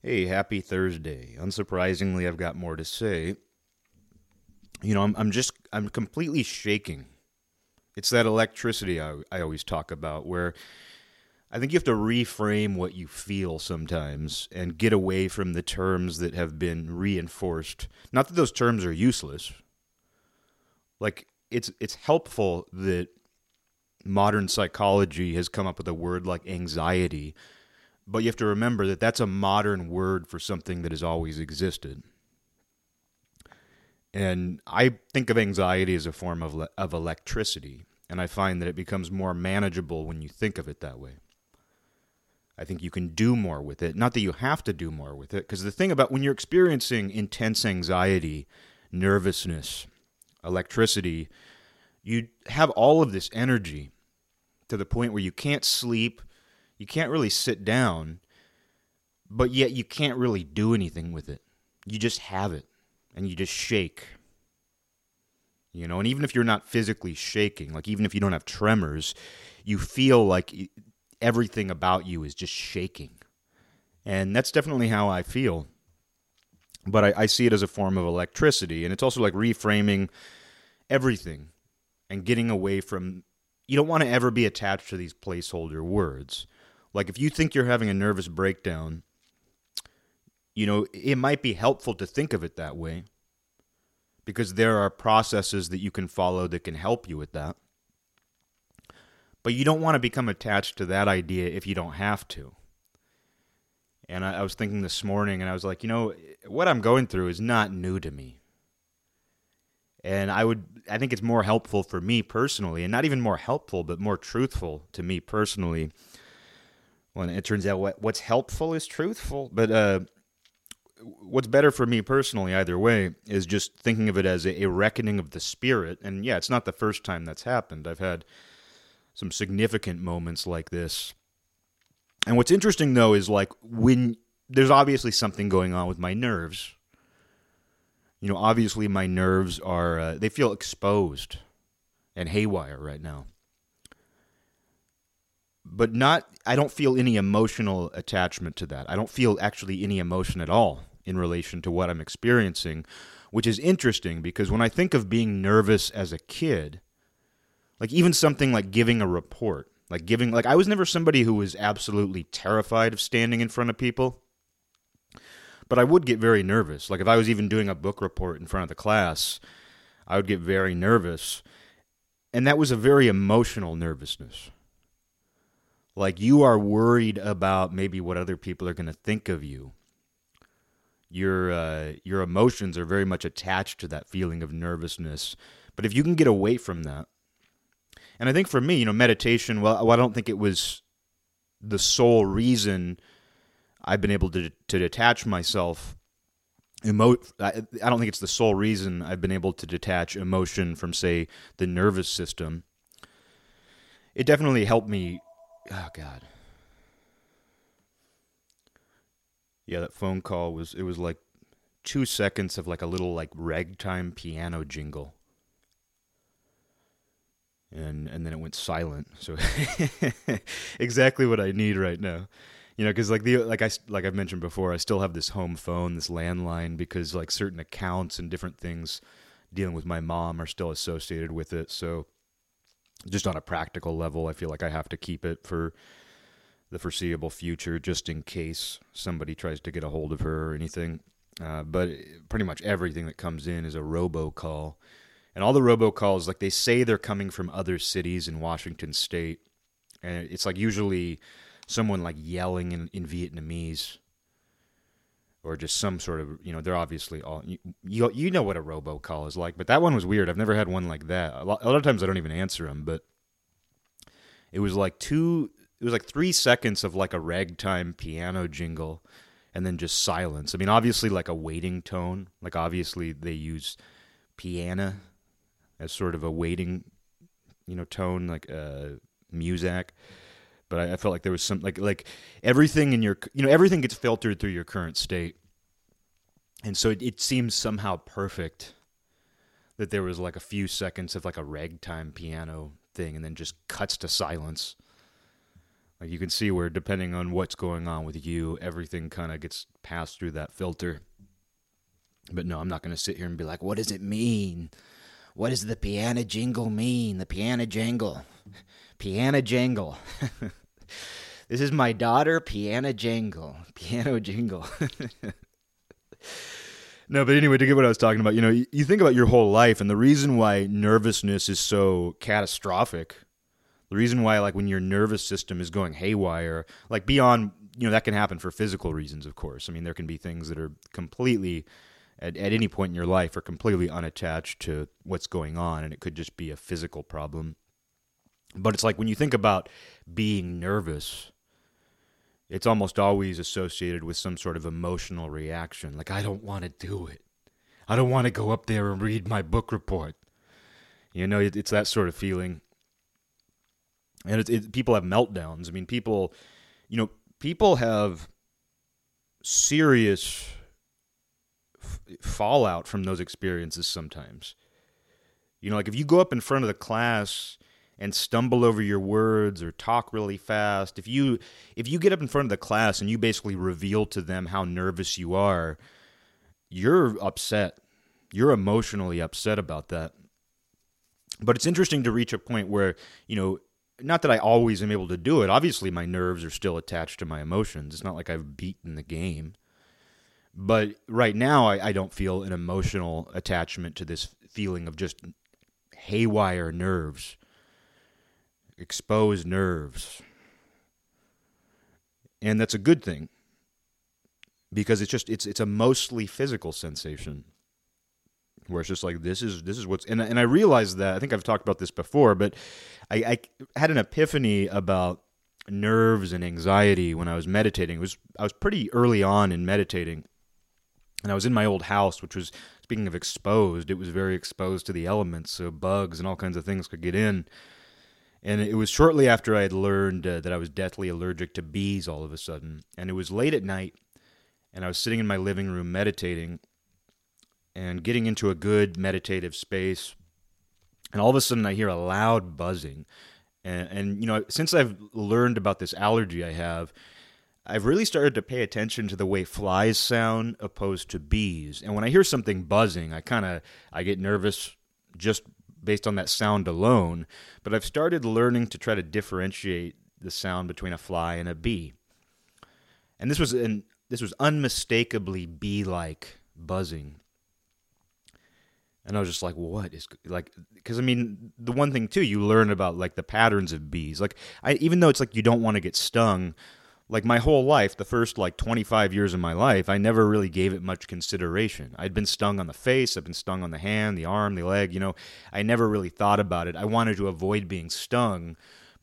Hey, happy Thursday. Unsurprisingly, I've got more to say. You know, I'm, I'm just, I'm completely shaking. It's that electricity I, I always talk about where I think you have to reframe what you feel sometimes and get away from the terms that have been reinforced. Not that those terms are useless. Like, it's, it's helpful that modern psychology has come up with a word like anxiety but you have to remember that that's a modern word for something that has always existed. And I think of anxiety as a form of, le- of electricity, and I find that it becomes more manageable when you think of it that way. I think you can do more with it. Not that you have to do more with it, because the thing about when you're experiencing intense anxiety, nervousness, electricity, you have all of this energy to the point where you can't sleep, you can't really sit down, but yet you can't really do anything with it. You just have it and you just shake. You know, and even if you're not physically shaking, like even if you don't have tremors, you feel like everything about you is just shaking. And that's definitely how I feel. But I, I see it as a form of electricity. And it's also like reframing everything and getting away from. You don't want to ever be attached to these placeholder words. Like if you think you're having a nervous breakdown, you know, it might be helpful to think of it that way because there are processes that you can follow that can help you with that. But you don't want to become attached to that idea if you don't have to. And I, I was thinking this morning, and I was like, you know, what I'm going through is not new to me. And I would, I think it's more helpful for me personally, and not even more helpful, but more truthful to me personally when it turns out what what's helpful is truthful. But uh, what's better for me personally, either way, is just thinking of it as a, a reckoning of the spirit. And yeah, it's not the first time that's happened. I've had some significant moments like this. And what's interesting though is like when there's obviously something going on with my nerves. You know, obviously my nerves are uh, they feel exposed and haywire right now but not I don't feel any emotional attachment to that. I don't feel actually any emotion at all in relation to what I'm experiencing, which is interesting because when I think of being nervous as a kid, like even something like giving a report, like giving like I was never somebody who was absolutely terrified of standing in front of people. But I would get very nervous. Like if I was even doing a book report in front of the class, I would get very nervous. And that was a very emotional nervousness like you are worried about maybe what other people are going to think of you. Your uh, your emotions are very much attached to that feeling of nervousness. But if you can get away from that and i think for me you know meditation well i don't think it was the sole reason i've been able to to detach myself. Emo I, I don't think it's the sole reason i've been able to detach emotion from say the nervous system. It definitely helped me oh god. Yeah that phone call was it was like two seconds of like a little like ragtime piano jingle. And and then it went silent. So exactly what i need right now. You know because like the like i like i've mentioned before i still have this home phone this landline because like certain accounts and different things dealing with my mom are still associated with it. So just on a practical level, I feel like I have to keep it for the foreseeable future, just in case somebody tries to get a hold of her or anything. Uh, but pretty much everything that comes in is a robocall, and all the robocalls, like they say, they're coming from other cities in Washington State, and it's like usually someone like yelling in, in Vietnamese or just some sort of you know they're obviously all you, you, you know what a robocall is like but that one was weird. I've never had one like that. A lot, a lot of times i don't even answer them but it was like two it was like three seconds of like a ragtime piano jingle and then just silence. I mean obviously like a waiting tone like obviously they use piano as sort of a waiting you know tone like uh music but I, I, felt like there was some like like everything in your you know everything gets filtered through your current state, and so it, it seems somehow perfect that there was like a few seconds of like a ragtime piano thing, and then just cuts to silence. Like you can see where depending on what's going on with you, everything kind of gets passed through that filter. But no, I'm not going to sit here and be like, what does it mean? What does the piano jingle mean? The piano jangle. Piano jangle. this is my daughter, piano jangle. Piano jingle. no, but anyway, to get what I was talking about, you know, you, think about your whole life, and the reason why nervousness is so catastrophic, the reason why, like, when your nervous system is going haywire, like, beyond, you know, that can happen for physical reasons, of course. I mean, there can be things that are completely at, at any point in your life are completely unattached to what's going on, and it could just be a physical problem. But it's like when you think about being nervous, it's almost always associated with some sort of emotional reaction. Like, I don't want to do it. I don't want to go up there and read my book report. You know, it, it's that sort of feeling. And it, it, people have meltdowns. I mean, people, you know, people have serious fallout from those experiences sometimes. You know, like if you go up in front of the class and stumble over your words or talk really fast, if you if you get up in front of the class and you basically reveal to them how nervous you are, you're upset. You're emotionally upset about that. But it's interesting to reach a point where, you know, not that I always am able to do it. Obviously, my nerves are still attached to my emotions. It's not like I've beaten the game. But right now, I, I don't feel an emotional attachment to this feeling of just haywire nerves, exposed nerves. And that's a good thing because it's just it's it's a mostly physical sensation where it's just like this is this is what's and and I realized that I think I've talked about this before, but I, I had an epiphany about nerves and anxiety when I was meditating. It was I was pretty early on in meditating, and I was in my old house, which was speaking of exposed, it was very exposed to the elements, so bugs and all kinds of things could get in. And it was shortly after I had learned uh, that I was deathly allergic to bees all of a sudden. And it was late at night, and I was sitting in my living room meditating and getting into a good meditative space. And all of a sudden, I hear a loud buzzing. And, and you know, since I've learned about this allergy I have, I've really started to pay attention to the way flies sound opposed to bees. And when I hear something buzzing, I kind of I get nervous just based on that sound alone, but I've started learning to try to differentiate the sound between a fly and a bee. And this was an this was unmistakably bee-like buzzing. And I was just like, what is like? Because I mean, the one thing too, you learn about like the patterns of bees. Like, I even though it's like you don't want to get stung, like my whole life, the first like 25 years of my life, I never really gave it much consideration. I'd been stung on the face, I've been stung on the hand, the arm, the leg, you know. I never really thought about it. I wanted to avoid being stung,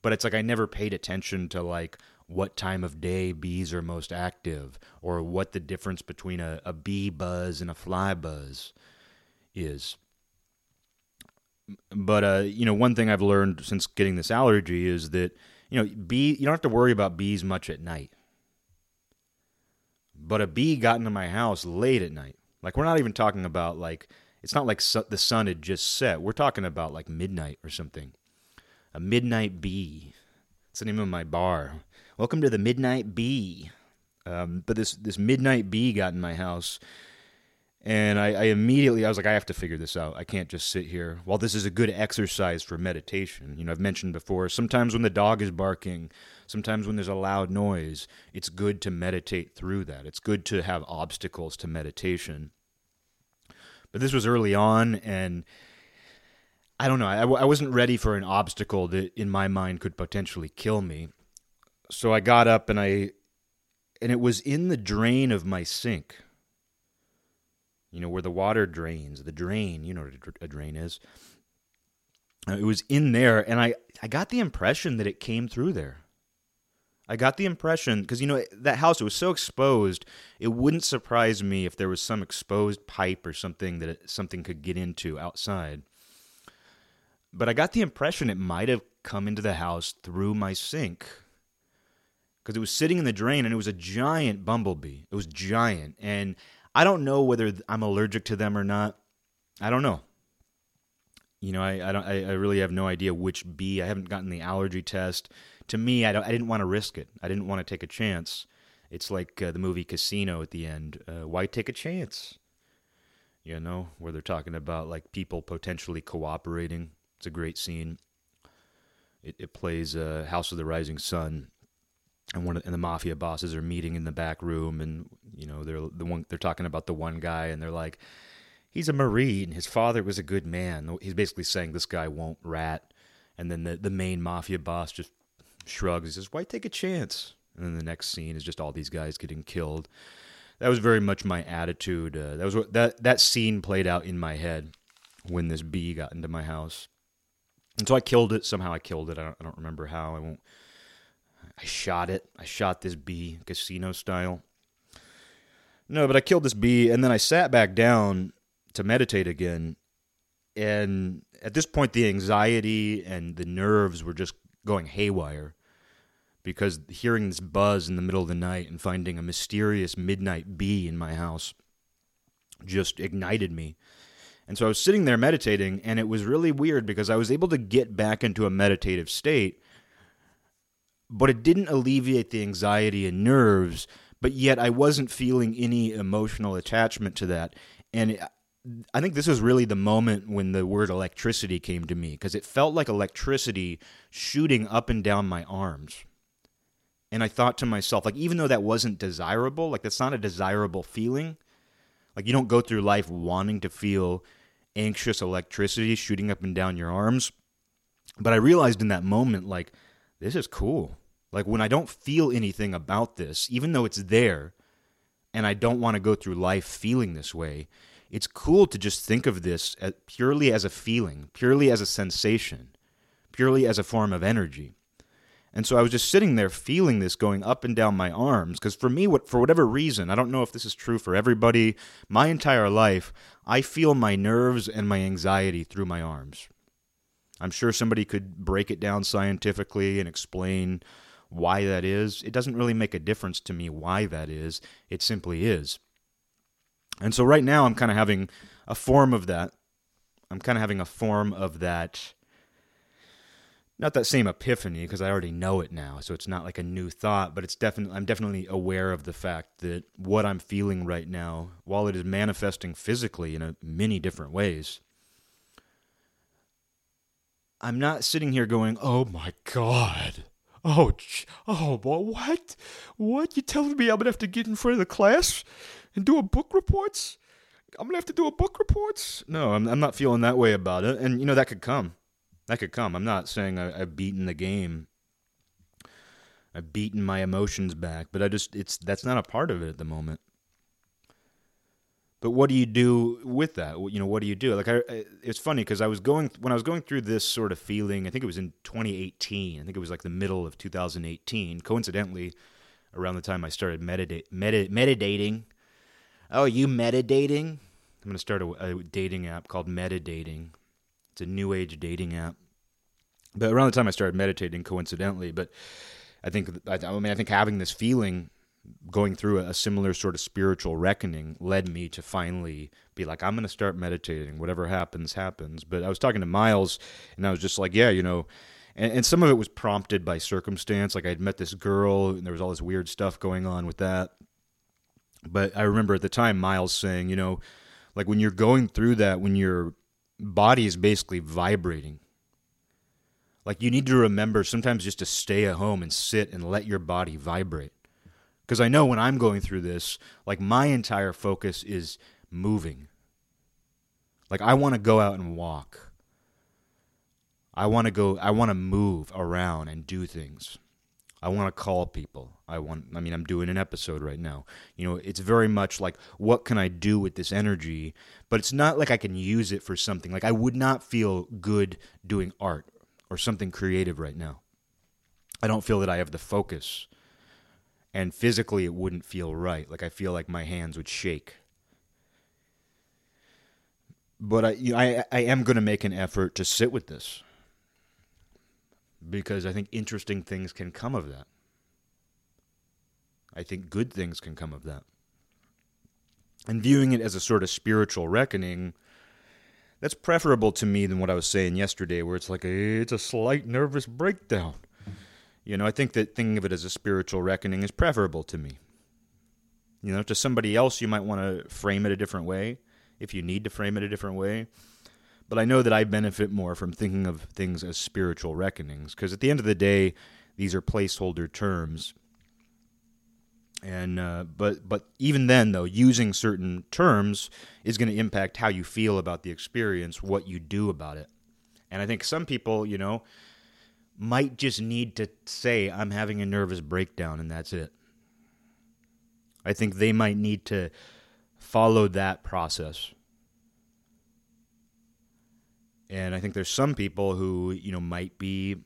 but it's like I never paid attention to like what time of day bees are most active or what the difference between a, a bee buzz and a fly buzz is. But uh, you know, one thing I've learned since getting this allergy is that you know, bee you don't have to worry about bees much at night. But a bee got into my house late at night. Like we're not even talking about like it's not like su- the sun had just set. We're talking about like midnight or something. A midnight bee. It's the name of my bar. Welcome to the midnight bee. Um, but this this midnight bee got in my house and I, I, immediately I was like, I have to figure this out. I can't just sit here. While this is a good exercise for meditation, you know, I've mentioned before, sometimes when the dog is barking, sometimes when there's a loud noise, it's good to meditate through that. It's good to have obstacles to meditation. But this was early on, and I don't know. I, I wasn't ready for an obstacle that, in my mind, could potentially kill me. So I got up and I, and it was in the drain of my sink you know, where the water drains, the drain, you know what a drain is. Uh, it was in there, and I, I got the impression that it came through there. I got the impression because you know that house it was so exposed. It wouldn't surprise me if there was some exposed pipe or something that it, something could get into outside. But I got the impression it might have come into the house through my sink because it was sitting in the drain and it was a giant bumblebee. It was giant and I don't know whether I'm allergic to them or not. I don't know. You know, I, I don't. I, I really have no idea which bee. I haven't gotten the allergy test to me, I, don't, I didn't want to risk it. I didn't want to take a chance. It's like uh, the movie Casino at the end. Uh, why take a chance? You know, where they're talking about like people potentially cooperating. It's a great scene. It, it plays uh, House of the Rising Sun, and one of, and the mafia bosses are meeting in the back room, and you know they're the one they're talking about the one guy, and they're like, he's a marine. His father was a good man. He's basically saying this guy won't rat, and then the the main mafia boss just shrugs. He says, "Why take a chance?" And then the next scene is just all these guys getting killed. That was very much my attitude. Uh, that was what that that scene played out in my head when this bee got into my house, and so I killed it. Somehow I killed it. I don't, I don't remember how. I won't. I shot it. I shot this bee casino style. No, but I killed this bee, and then I sat back down to meditate again. And at this point, the anxiety and the nerves were just going haywire because hearing this buzz in the middle of the night and finding a mysterious midnight bee in my house just ignited me. And so I was sitting there meditating, and it was really weird because I was able to get back into a meditative state, but it didn't alleviate the anxiety and nerves, but yet I wasn't feeling any emotional attachment to that. And I think this was really the moment when the word electricity came to me because it felt like electricity shooting up and down my arms. And I thought to myself, like, even though that wasn't desirable, like, that's not a desirable feeling. Like, you don't go through life wanting to feel anxious electricity shooting up and down your arms. But I realized in that moment, like, this is cool. Like, when I don't feel anything about this, even though it's there, and I don't want to go through life feeling this way, it's cool to just think of this as purely as a feeling, purely as a sensation, purely as a form of energy. And so I was just sitting there feeling this going up and down my arms because for me what for whatever reason, I don't know if this is true for everybody, my entire life, I feel my nerves and my anxiety through my arms. I'm sure somebody could break it down scientifically and explain why that is. It doesn't really make a difference to me why that is. It simply is. And so right now I'm kind of having a form of that. I'm kind of having a form of that not that same epiphany because I already know it now, so it's not like a new thought, but it's definitely I'm definitely aware of the fact that what I'm feeling right now, while it is manifesting physically in a, many different ways, I'm not sitting here going, "Oh my god." Oh, oh, boy, what? What? You telling me I'm gonna have to get in front of the class and do a book reports? I'm gonna have to do a book reports? No, I'm, I'm not feeling that way about it, and you know that could come that could come. I'm not saying I, have beaten the game. I've beaten my emotions back, but I just it's that's not a part of it at the moment. But what do you do with that? You know, what do you do? Like, I, it's funny because I was going when I was going through this sort of feeling. I think it was in 2018. I think it was like the middle of 2018. Coincidentally, around the time I started meditate, medit, meditating. Oh, you meditating? I'm going to start a, a dating app called Meditating. It's a new age dating app. But around the time I started meditating, coincidentally, but I think I mean I think having this feeling going through a similar sort of spiritual reckoning led me to finally be like, I'm going to start meditating. Whatever happens, happens. But I was talking to Miles, and I was just like, yeah, you know, and, and some of it was prompted by circumstance. Like I'd met this girl, and there was all this weird stuff going on with that. But I remember at the time Miles saying, you know, like when you're going through that, when you're body is basically vibrating. Like you need to remember sometimes just to stay at home and sit and let your body vibrate. Because I know when I'm going through this, like my entire focus is moving. Like I want to go out and walk. I want to go, I want to move around and do things. I want to call people. I want I mean I'm doing an episode right now. You know, it's very much like what can I do with this energy, but it's not like I can use it for something. Like I would not feel good doing art or something creative right now. I don't feel that I have the focus. And physically it wouldn't feel right. Like I feel like my hands would shake. But I you know, I I am going to make an effort to sit with this because I think interesting things can come of that. I think good things can come of that. And viewing it as a sort of spiritual reckoning, that's preferable to me than what I was saying yesterday, where it's like a, it's a slight nervous breakdown. You know, I think that thinking of it as a spiritual reckoning is preferable to me. You know, to somebody else, you might want to frame it a different way if you need to frame it a different way. But I know that I benefit more from thinking of things as spiritual reckonings because at the end of the day, these are placeholder terms. And uh, but but even then though using certain terms is going to impact how you feel about the experience, what you do about it. And I think some people, you know, might just need to say I'm having a nervous breakdown and that's it. I think they might need to follow that process. And I think there's some people who, you know, might be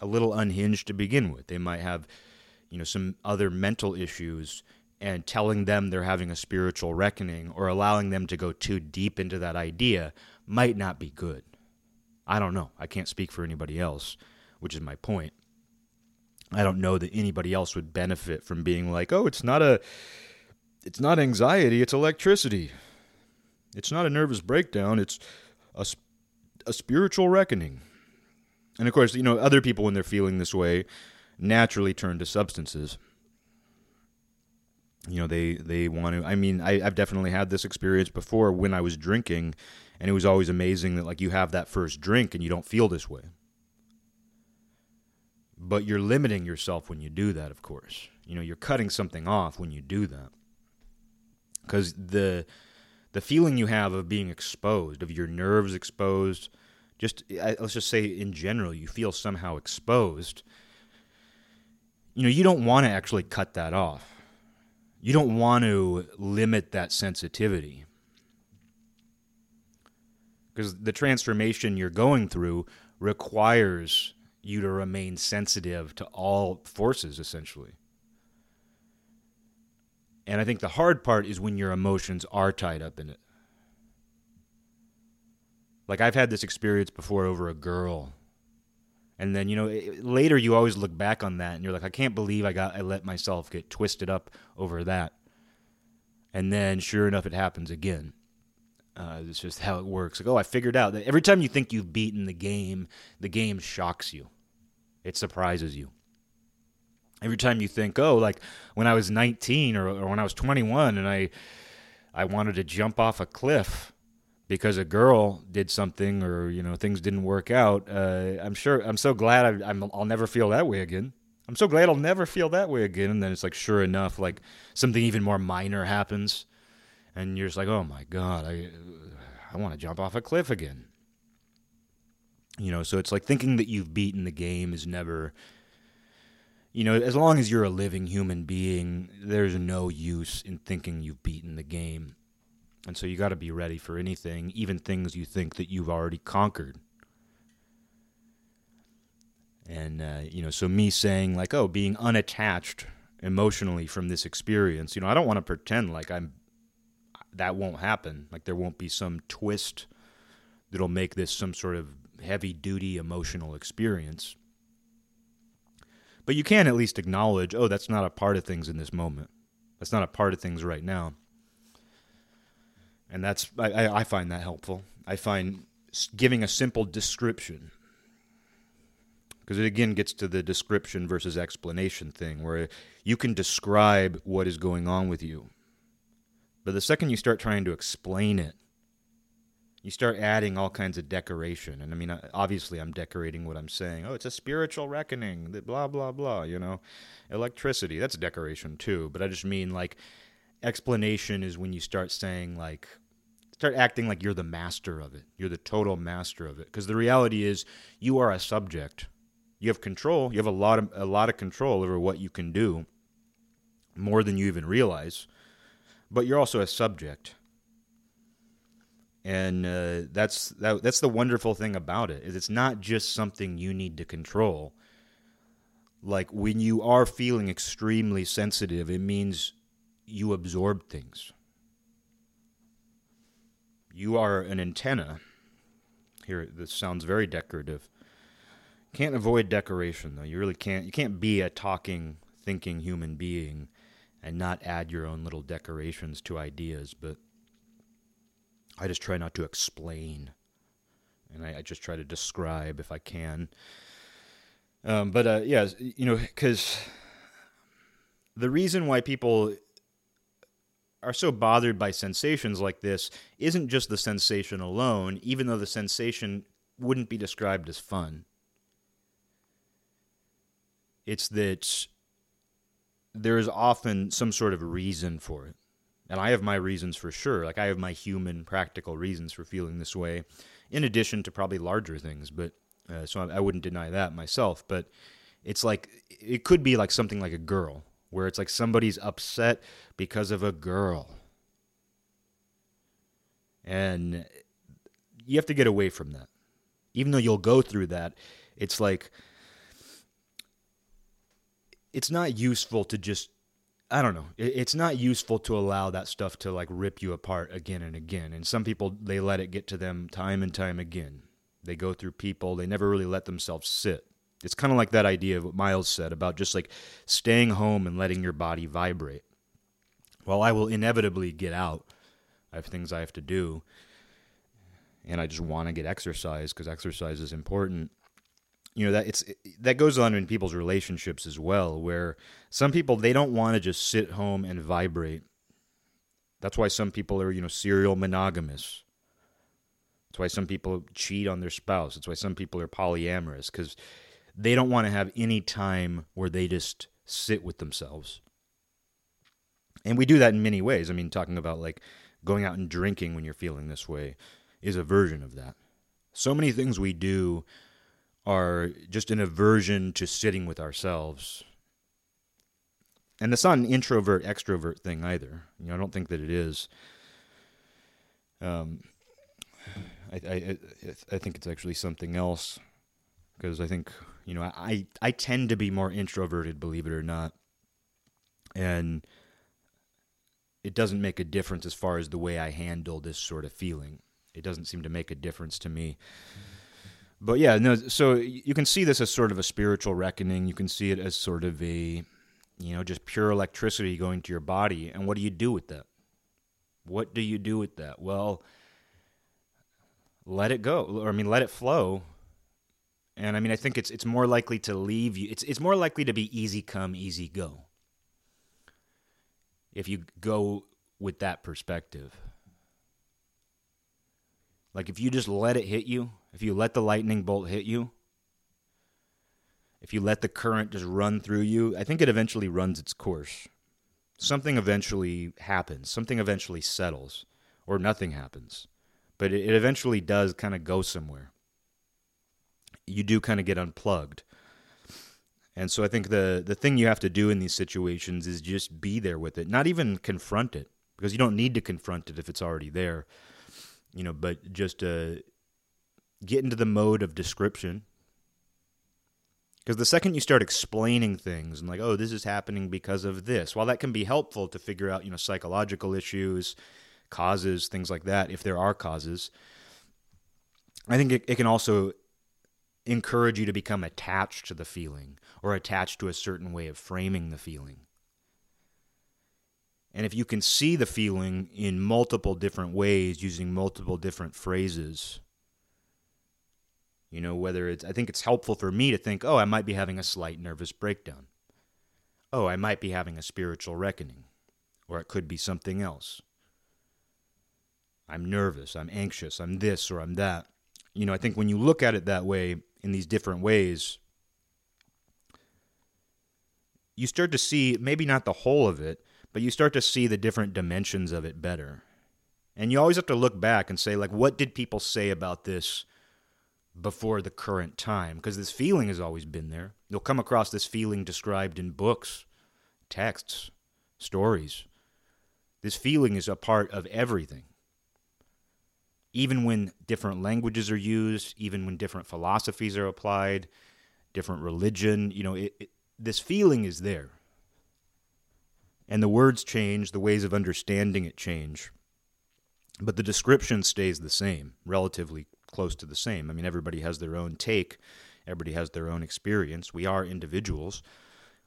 a little unhinged to begin with. They might have, you know, some other mental issues and telling them they're having a spiritual reckoning or allowing them to go too deep into that idea might not be good. I don't know. I can't speak for anybody else, which is my point. I don't know that anybody else would benefit from being like, "Oh, it's not a it's not anxiety, it's electricity. It's not a nervous breakdown, it's a, a spiritual reckoning." And of course, you know, other people when they're feeling this way naturally turn to substances. You know, they they want to I mean, I I've definitely had this experience before when I was drinking and it was always amazing that like you have that first drink and you don't feel this way but you're limiting yourself when you do that of course. You know you're cutting something off when you do that. Because the the feeling you have of being exposed of your nerves exposed just let's just say in general you feel somehow exposed you know you don't want to actually cut that off. You don't want to limit that sensitivity. Because the transformation you're going through requires you to remain sensitive to all forces, essentially. And I think the hard part is when your emotions are tied up in it. Like I've had this experience before over a girl. And then, you know, later you always look back on that and you're like, I can't believe I got I let myself get twisted up over that. And then sure enough it happens again. Uh, it's just how it works. Like, oh, I figured out that every time you think you've beaten the game, the game shocks you. It surprises you. Every time you think, oh, like when I was 19 or, or when I was 21 and I, I wanted to jump off a cliff because a girl did something or you know things didn't work out. Uh, I'm sure. I'm so glad I, I'm, I'll never feel that way again. I'm so glad I'll never feel that way again. And then it's like, sure enough, like something even more minor happens, and you're just like, oh my god, I, I want to jump off a cliff again. You know, so it's like thinking that you've beaten the game is never you know, as long as you're a living human being, there's no use in thinking you've beaten the game. And so you got to be ready for anything, even things you think that you've already conquered. And, uh, you know, so me saying, like, oh, being unattached emotionally from this experience, you know, I don't want to pretend like I'm, that won't happen. Like, there won't be some twist that'll make this some sort of heavy duty emotional experience. But you can at least acknowledge, oh, that's not a part of things in this moment. That's not a part of things right now. And that's I, I find that helpful. I find giving a simple description because it again gets to the description versus explanation thing where you can describe what is going on with you. But the second you start trying to explain it, you start adding all kinds of decoration. And I mean, uh, obviously, I'm decorating what I'm saying. Oh, it's a spiritual reckoning, blah, blah, blah, you know. Electricity, that's decoration too. But I just mean, like, explanation is when you start saying, like, start acting like you're the master of it. You're the total master of it. Because the reality is, you are a subject. You have control. You have a lot of a lot of control over what you can do, more than you even realize. But you're also a subject and uh, that's that, that's the wonderful thing about it is it's not just something you need to control. Like when you are feeling extremely sensitive it means you absorb things. You are an antenna. Here this sounds very decorative. Can't avoid decoration though. You really can't you can't be a talking thinking human being and not add your own little decorations to ideas but I just try not to explain, and I, I just try to describe if I can. Um, but uh, yeah, you know, because the reason why people are so bothered by sensations like this isn't just the sensation alone, even though the sensation wouldn't be described as fun. It's that there is often some sort of reason for it. And I have my reasons for sure. Like, I have my human, practical reasons for feeling this way, in addition to probably larger things. But uh, so I, I wouldn't deny that myself. But it's like, it could be like something like a girl where it's like somebody's upset because of a girl. And you have to get away from that. Even though you'll go through that, it's like it's not useful to just I don't know. It's not useful to allow that stuff to like rip you apart again and again. And some people they let it get to them time and time again. They go through people, they never really let themselves sit. It's kind of like that idea of what Miles said about just like staying home and letting your body vibrate. Well, I will inevitably get out. I have things I have to do. And I just want to get exercise because exercise is important. You know that it's that goes on in people's relationships as well where some people they don't want to just sit home and vibrate. That's why some people are, you know, serial monogamous. That's why some people cheat on their spouse. That's why some people are polyamorous cuz they don't want to have any time where they just sit with themselves. And we do that in many ways. I mean, talking about like going out and drinking when you're feeling this way is a version of that. So many things we do are just an aversion to sitting with ourselves. And it's not an introvert extrovert thing either. You know, I don't think that it is. Um, I, I, I think it's actually something else because I think you know I I tend to be more introverted, believe it or not, and it doesn't make a difference as far as the way I handle this sort of feeling. It doesn't seem to make a difference to me. But yeah, no. So you can see this as sort of a spiritual reckoning. You can see it as sort of a, you know, just pure electricity going to your body. And what do you do with that? What do you do with that? Well, let it go, or I mean, let it flow and I mean, I think it's it's more likely to leave you. It's it's more likely to be easy come, easy go. If you go with that perspective. Like if you just let it hit you, if you let the lightning bolt hit you, if you let the current just run through you, I think it eventually runs its course. Something eventually happens, something eventually settles, or nothing happens. But it, eventually does kind of go somewhere you do kind of get unplugged. And so I think the the thing you have to do in these situations is just be there with it, not even confront it, because you don't need to confront it if it's already there. You know, but just uh, get into the mode of description. Because the second you start explaining things and like, oh, this is happening because of this, while that can be helpful to figure out, you know, psychological issues, causes, things like that, if there are causes, I think it, it can also encourage you to become attached to the feeling or attached to a certain way of framing the feeling. And if you can see the feeling in multiple different ways using multiple different phrases, you know, whether it's, I think it's helpful for me to think, oh, I might be having a slight nervous breakdown. Oh, I might be having a spiritual reckoning. Or it could be something else. I'm nervous, I'm anxious, I'm this or I'm that. You know, I think when you look at it that way, in these different ways, you start to see maybe not the whole of it, but you start to see the different dimensions of it better. And you always have to look back and say, like, what did people say about this before the current time? Because this feeling has always been there. You'll come across this feeling described in books, texts, stories. This feeling is a part of everything even when different languages are used, even when different philosophies are applied, different religion, you know, it, it, this feeling is there. And the words change, the ways of understanding it change. But the description stays the same, relatively close to the same. I mean, everybody has their own take, everybody has their own experience. We are individuals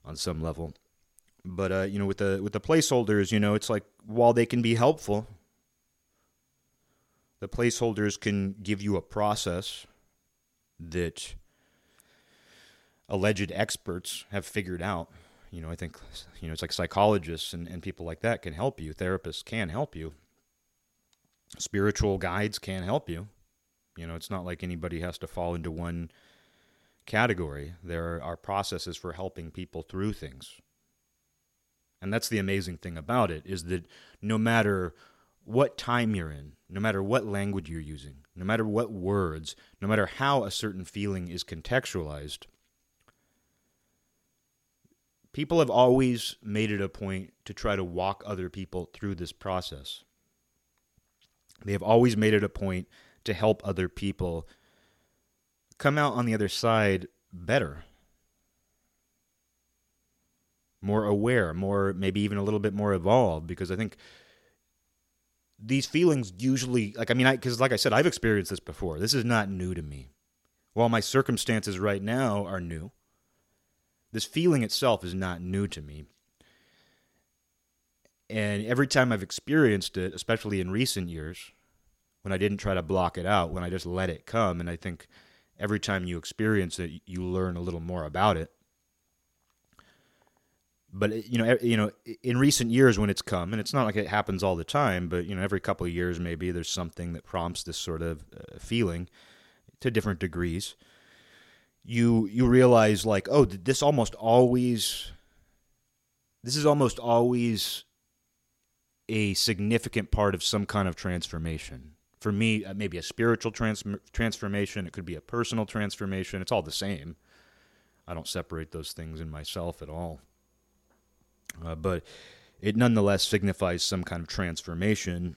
on some level. But uh, you know, with the with the placeholders, you know, it's like while they can be helpful, the placeholders can give you a process that alleged experts have figured out. You know, I think you know it's like psychologists and, and people like that can help you. Therapists can help you. Spiritual guides can help you. You know, it's not like anybody has to fall into one category. There are processes for helping people through things. And that's the amazing thing about it is that no matter what time you're in, no matter what language you're using, no matter what words, no matter how a certain feeling is contextualized, people have always made it a point to try to walk other people through this process. They have always made it a point to help other people come out on the other side better, more aware, more maybe even a little bit more evolved. Because I think these feelings usually, like I mean, I because like I said, I've experienced this before. This is not new to me. While my circumstances right now are new, this feeling itself is not new to me. And every time I've experienced it, especially in recent years, when I didn't try to block it out, when I just let it come, and I think every time you experience it, you learn a little more about it. But you know, you know, in recent years when it's come, and it's not like it happens all the time, but you know, every couple of years maybe there's something that prompts this sort of uh, feeling to different degrees. You you realize like, oh, this almost always, this is almost always a significant part of some kind of transformation for me, uh, maybe a spiritual trans- transformation. It could be a personal transformation. It's all the same. I don't separate those things in myself at all. Uh, but it nonetheless signifies some kind of transformation.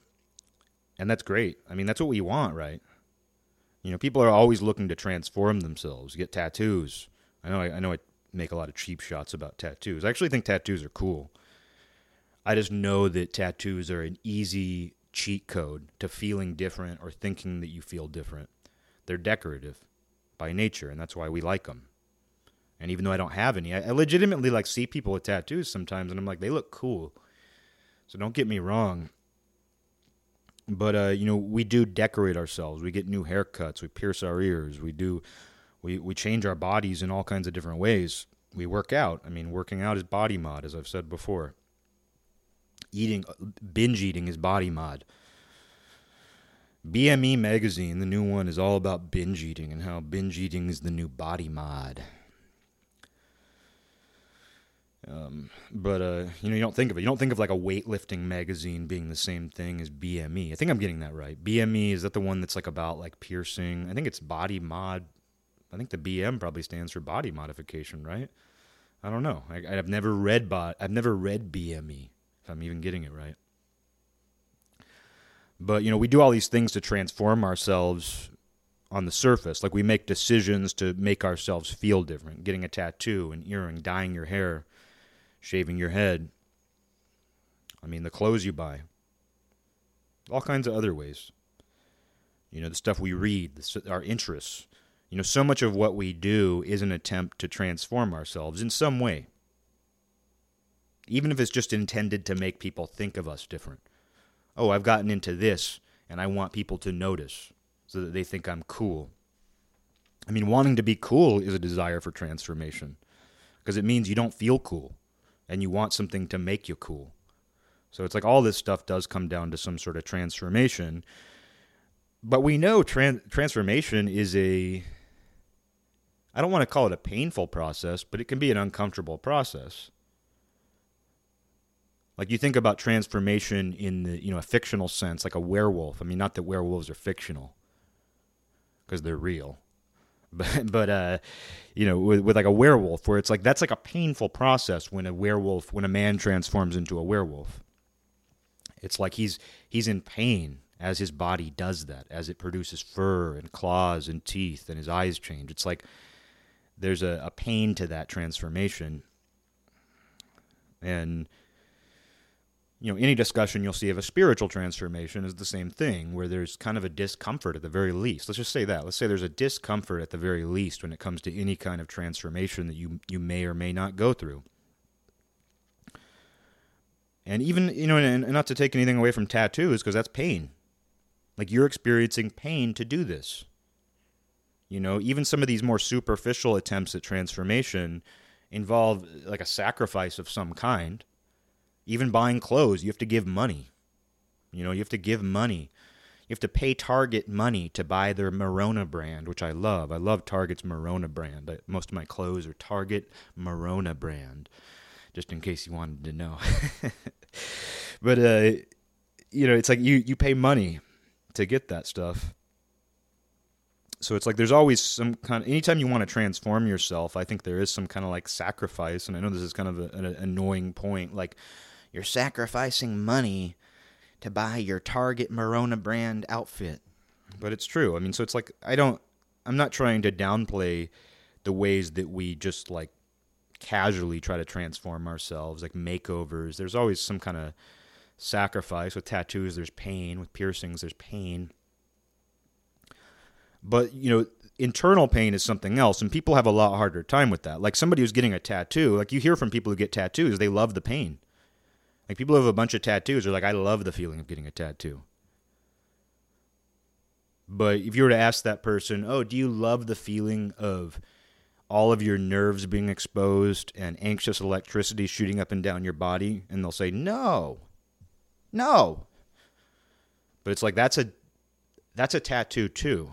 And that's great. I mean, that's what we want, right? You know, people are always looking to transform themselves, get tattoos. I know I, I know I make a lot of cheap shots about tattoos. I actually think tattoos are cool. I just know that tattoos are an easy cheat code to feeling different or thinking that you feel different. They're decorative by nature, and that's why we like them. And even though I don't have any, I, legitimately like see people with tattoos sometimes, and I'm like, they look cool. So don't get me wrong. But uh, you know, we do decorate ourselves. We get new haircuts. We pierce our ears. We do, we we change our bodies in all kinds of different ways. We work out. I mean, working out is body mod, as I've said before eating binge eating is body mod. BME magazine, the new one, is all about binge eating and how binge eating is the new body mod. Um, but uh, you know, you don't think of it. You don't think of like a weightlifting magazine being the same thing as BME. I think I'm getting that right. BME is that the one that's like about like piercing? I think it's body mod. I think the BM probably stands for body modification, right? I don't know. I, have never read bot. I've never read BME. I'm even getting it right. But, you know, we do all these things to transform ourselves on the surface. Like we make decisions to make ourselves feel different. Getting a tattoo, an earring, dyeing your hair, shaving your head. I mean, the clothes you buy. All kinds of other ways. You know, the stuff we read, our interests. You know, so much of what we do is an attempt to transform ourselves in some way even if it's just intended to make people think of us different. Oh, I've gotten into this, and I want people to notice so that they think I'm cool. I mean, wanting to be cool is a desire for transformation because it means you don't feel cool and you want something to make you cool. So it's like all this stuff does come down to some sort of transformation. But we know tran- transformation is a I don't want to call it a painful process, but it can be an uncomfortable process. Like you think about transformation in the you know a fictional sense, like a werewolf. I mean, not that werewolves are fictional, because they're real, but but uh, you know, with, with like a werewolf, where it's like that's like a painful process when a werewolf, when a man transforms into a werewolf. It's like he's he's in pain as his body does that, as it produces fur and claws and teeth, and his eyes change. It's like there's a, a pain to that transformation, and you know, any discussion you'll see of a spiritual transformation is the same thing, where there's kind of a discomfort at the very least. Let's just say that. Let's say there's a discomfort at the very least when it comes to any kind of transformation that you you may or may not go through. And even you know, and, and not to take anything away from tattoos, because that's pain. Like you're experiencing pain to do this. You know, even some of these more superficial attempts at transformation involve like a sacrifice of some kind. Even buying clothes, you have to give money. You know, you have to give money. You have to pay Target money to buy their Merona brand, which I love. I love Target's Merona brand. I, most of my clothes are Target Merona brand, just in case you wanted to know. but uh, you know, it's like you you pay money to get that stuff. So it's like there's always some kind of anytime you want to transform yourself, I think there is some kind of like sacrifice and I know this is kind of a, an annoying point like you're sacrificing money to buy your Target Merona brand outfit. But it's true. I mean, so it's like I don't I'm not trying to downplay the ways that we just like casually try to transform ourselves, like makeovers. There's always some kind of sacrifice. With tattoos, there's pain. With piercings, there's pain. But, you know, internal pain is something else, and people have a lot harder time with that. Like somebody who's getting a tattoo, like you hear from people who get tattoos, they love the pain. Like people who have a bunch of tattoos are like, I love the feeling of getting a tattoo. But if you were to ask that person, oh, do you love the feeling of all of your nerves being exposed and anxious electricity shooting up and down your body? And they'll say, no, no. But it's like that's a that's a tattoo too.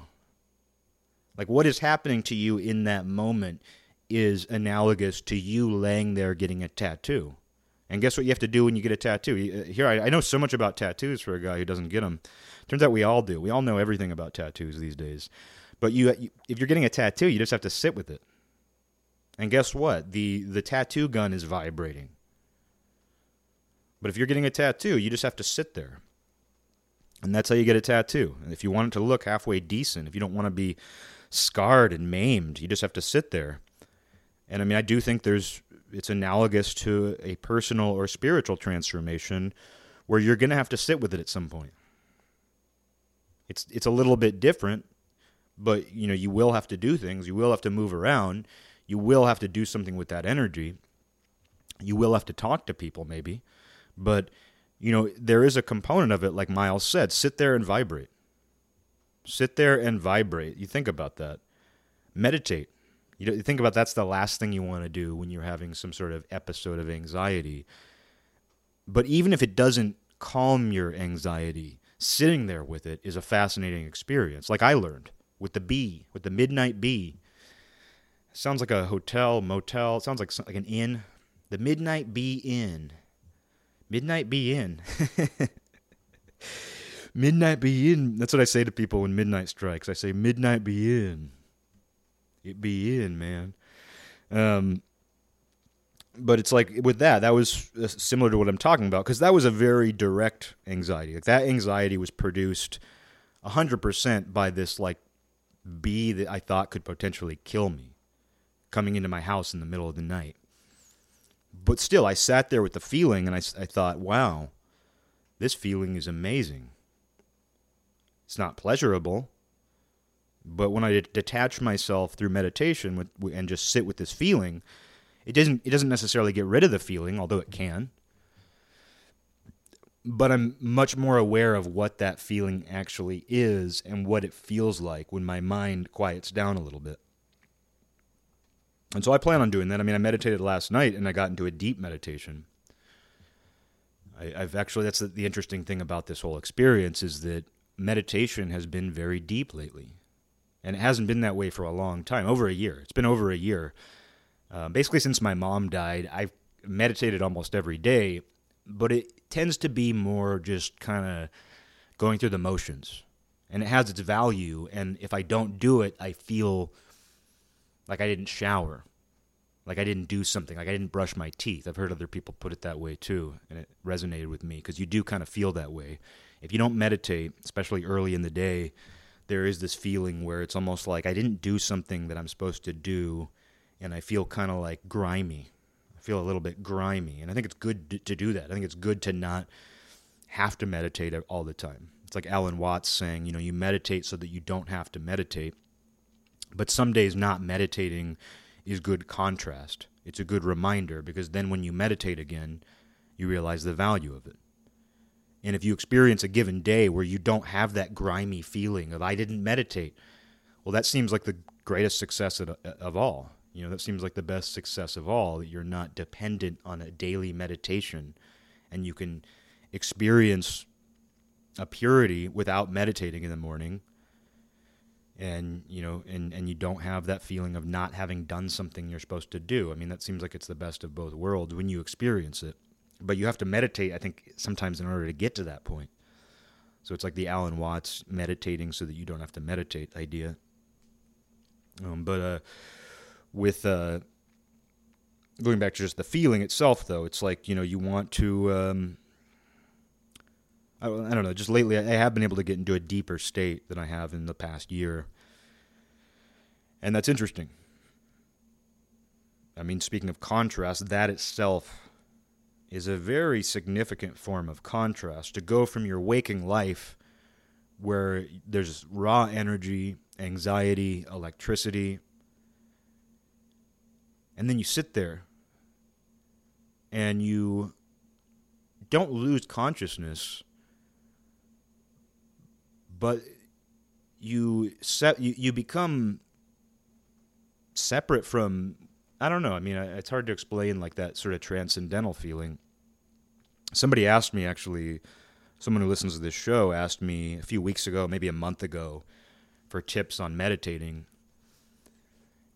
Like what is happening to you in that moment is analogous to you laying there getting a tattoo. And guess what you have to do when you get a tattoo? Uh, here, I, I know so much about tattoos for a guy who doesn't get them. Turns out we all do. We all know everything about tattoos these days. But you, you, if you're getting a tattoo, you just have to sit with it. And guess what? The the tattoo gun is vibrating. But if you're getting a tattoo, you just have to sit there. And that's how you get a tattoo. And if you want it to look halfway decent, if you don't want to be scarred and maimed, you just have to sit there. And I mean, I do think there's it's analogous to a personal or spiritual transformation where you're going to have to sit with it at some point. It's it's a little bit different, but you know, you will have to do things, you will have to move around, you will have to do something with that energy. You will have to talk to people maybe, but you know, there is a component of it like Miles said, sit there and vibrate. Sit there and vibrate. You think about that. Meditate. You think about that's the last thing you want to do when you're having some sort of episode of anxiety. But even if it doesn't calm your anxiety, sitting there with it is a fascinating experience. Like I learned with the bee, with the midnight bee. Sounds like a hotel, motel. Sounds like like an inn. The Midnight Bee Inn. Midnight Bee Inn. midnight Bee Inn. That's what I say to people when midnight strikes. I say midnight Bee Inn it be in, man. Um, but it's like with that, that was uh, similar to what I'm talking about because that was a very direct anxiety. Like that anxiety was produced 100% by this like bee that I thought could potentially kill me coming into my house in the middle of the night. But still, I sat there with the feeling and I, I thought, wow, this feeling is amazing. It's not pleasurable, but when I detach myself through meditation with, and just sit with this feeling, it doesn't it doesn't necessarily get rid of the feeling, although it can. But I'm much more aware of what that feeling actually is and what it feels like when my mind quiets down a little bit. And so I plan on doing that. I mean, I meditated last night and I got into a deep meditation. I, have actually, that's the, the interesting thing about this whole experience is that meditation has been very deep lately and it hasn't been that way for a long time over a year. It's been over a year. Uh, basically since my mom died i've meditated almost every day but it tends to be more just kind of going through the motions. And it has its value and if i don't do it i feel like i didn't shower. Like i didn't do something. Like i didn't brush my teeth. I've heard other people put it that way too and it resonated with me because you do kind of feel that way. If you don't meditate especially early in the day there is this feeling where it's almost like I didn't do something that I'm supposed to do, and I feel kind of like grimy. I feel a little bit grimy, and I think it's good to do that. I think it's good to not have to meditate all the time. It's like Alan Watts saying, you know, you meditate so that you don't have to meditate. But some days not meditating is good contrast. It's a good reminder because then when you meditate again, you realize the value of it. And if you experience a given day where you don't have that grimy feeling of, I didn't meditate, well, that seems like the greatest success of, of all. You know, that seems like the best success of all. That you're not dependent on a daily meditation, and you can experience a purity without meditating in the morning and you know and and you don't have that feeling of not having done something you're supposed to do i mean that seems like it's the best of both worlds when you experience it but you have to meditate i think sometimes in order to get to that point so it's like the alan watts meditating so that you don't have to meditate idea um, but uh, with uh, going back to just the feeling itself though it's like you know you want to um, I, I don't know. Just lately, I have been able to get into a deeper state than I have in the past year, and that's interesting. I mean, speaking of contrast, that itself is a very significant form of contrast. To go from your waking life, where there's raw energy, anxiety, electricity, and then you sit there and you don't lose consciousness but you set you, you become separate from I don't know. I mean, it's hard to explain like that sort of transcendental feeling. Somebody asked me actually, someone who listens to this show asked me a few weeks ago, maybe a month ago, for tips on meditating.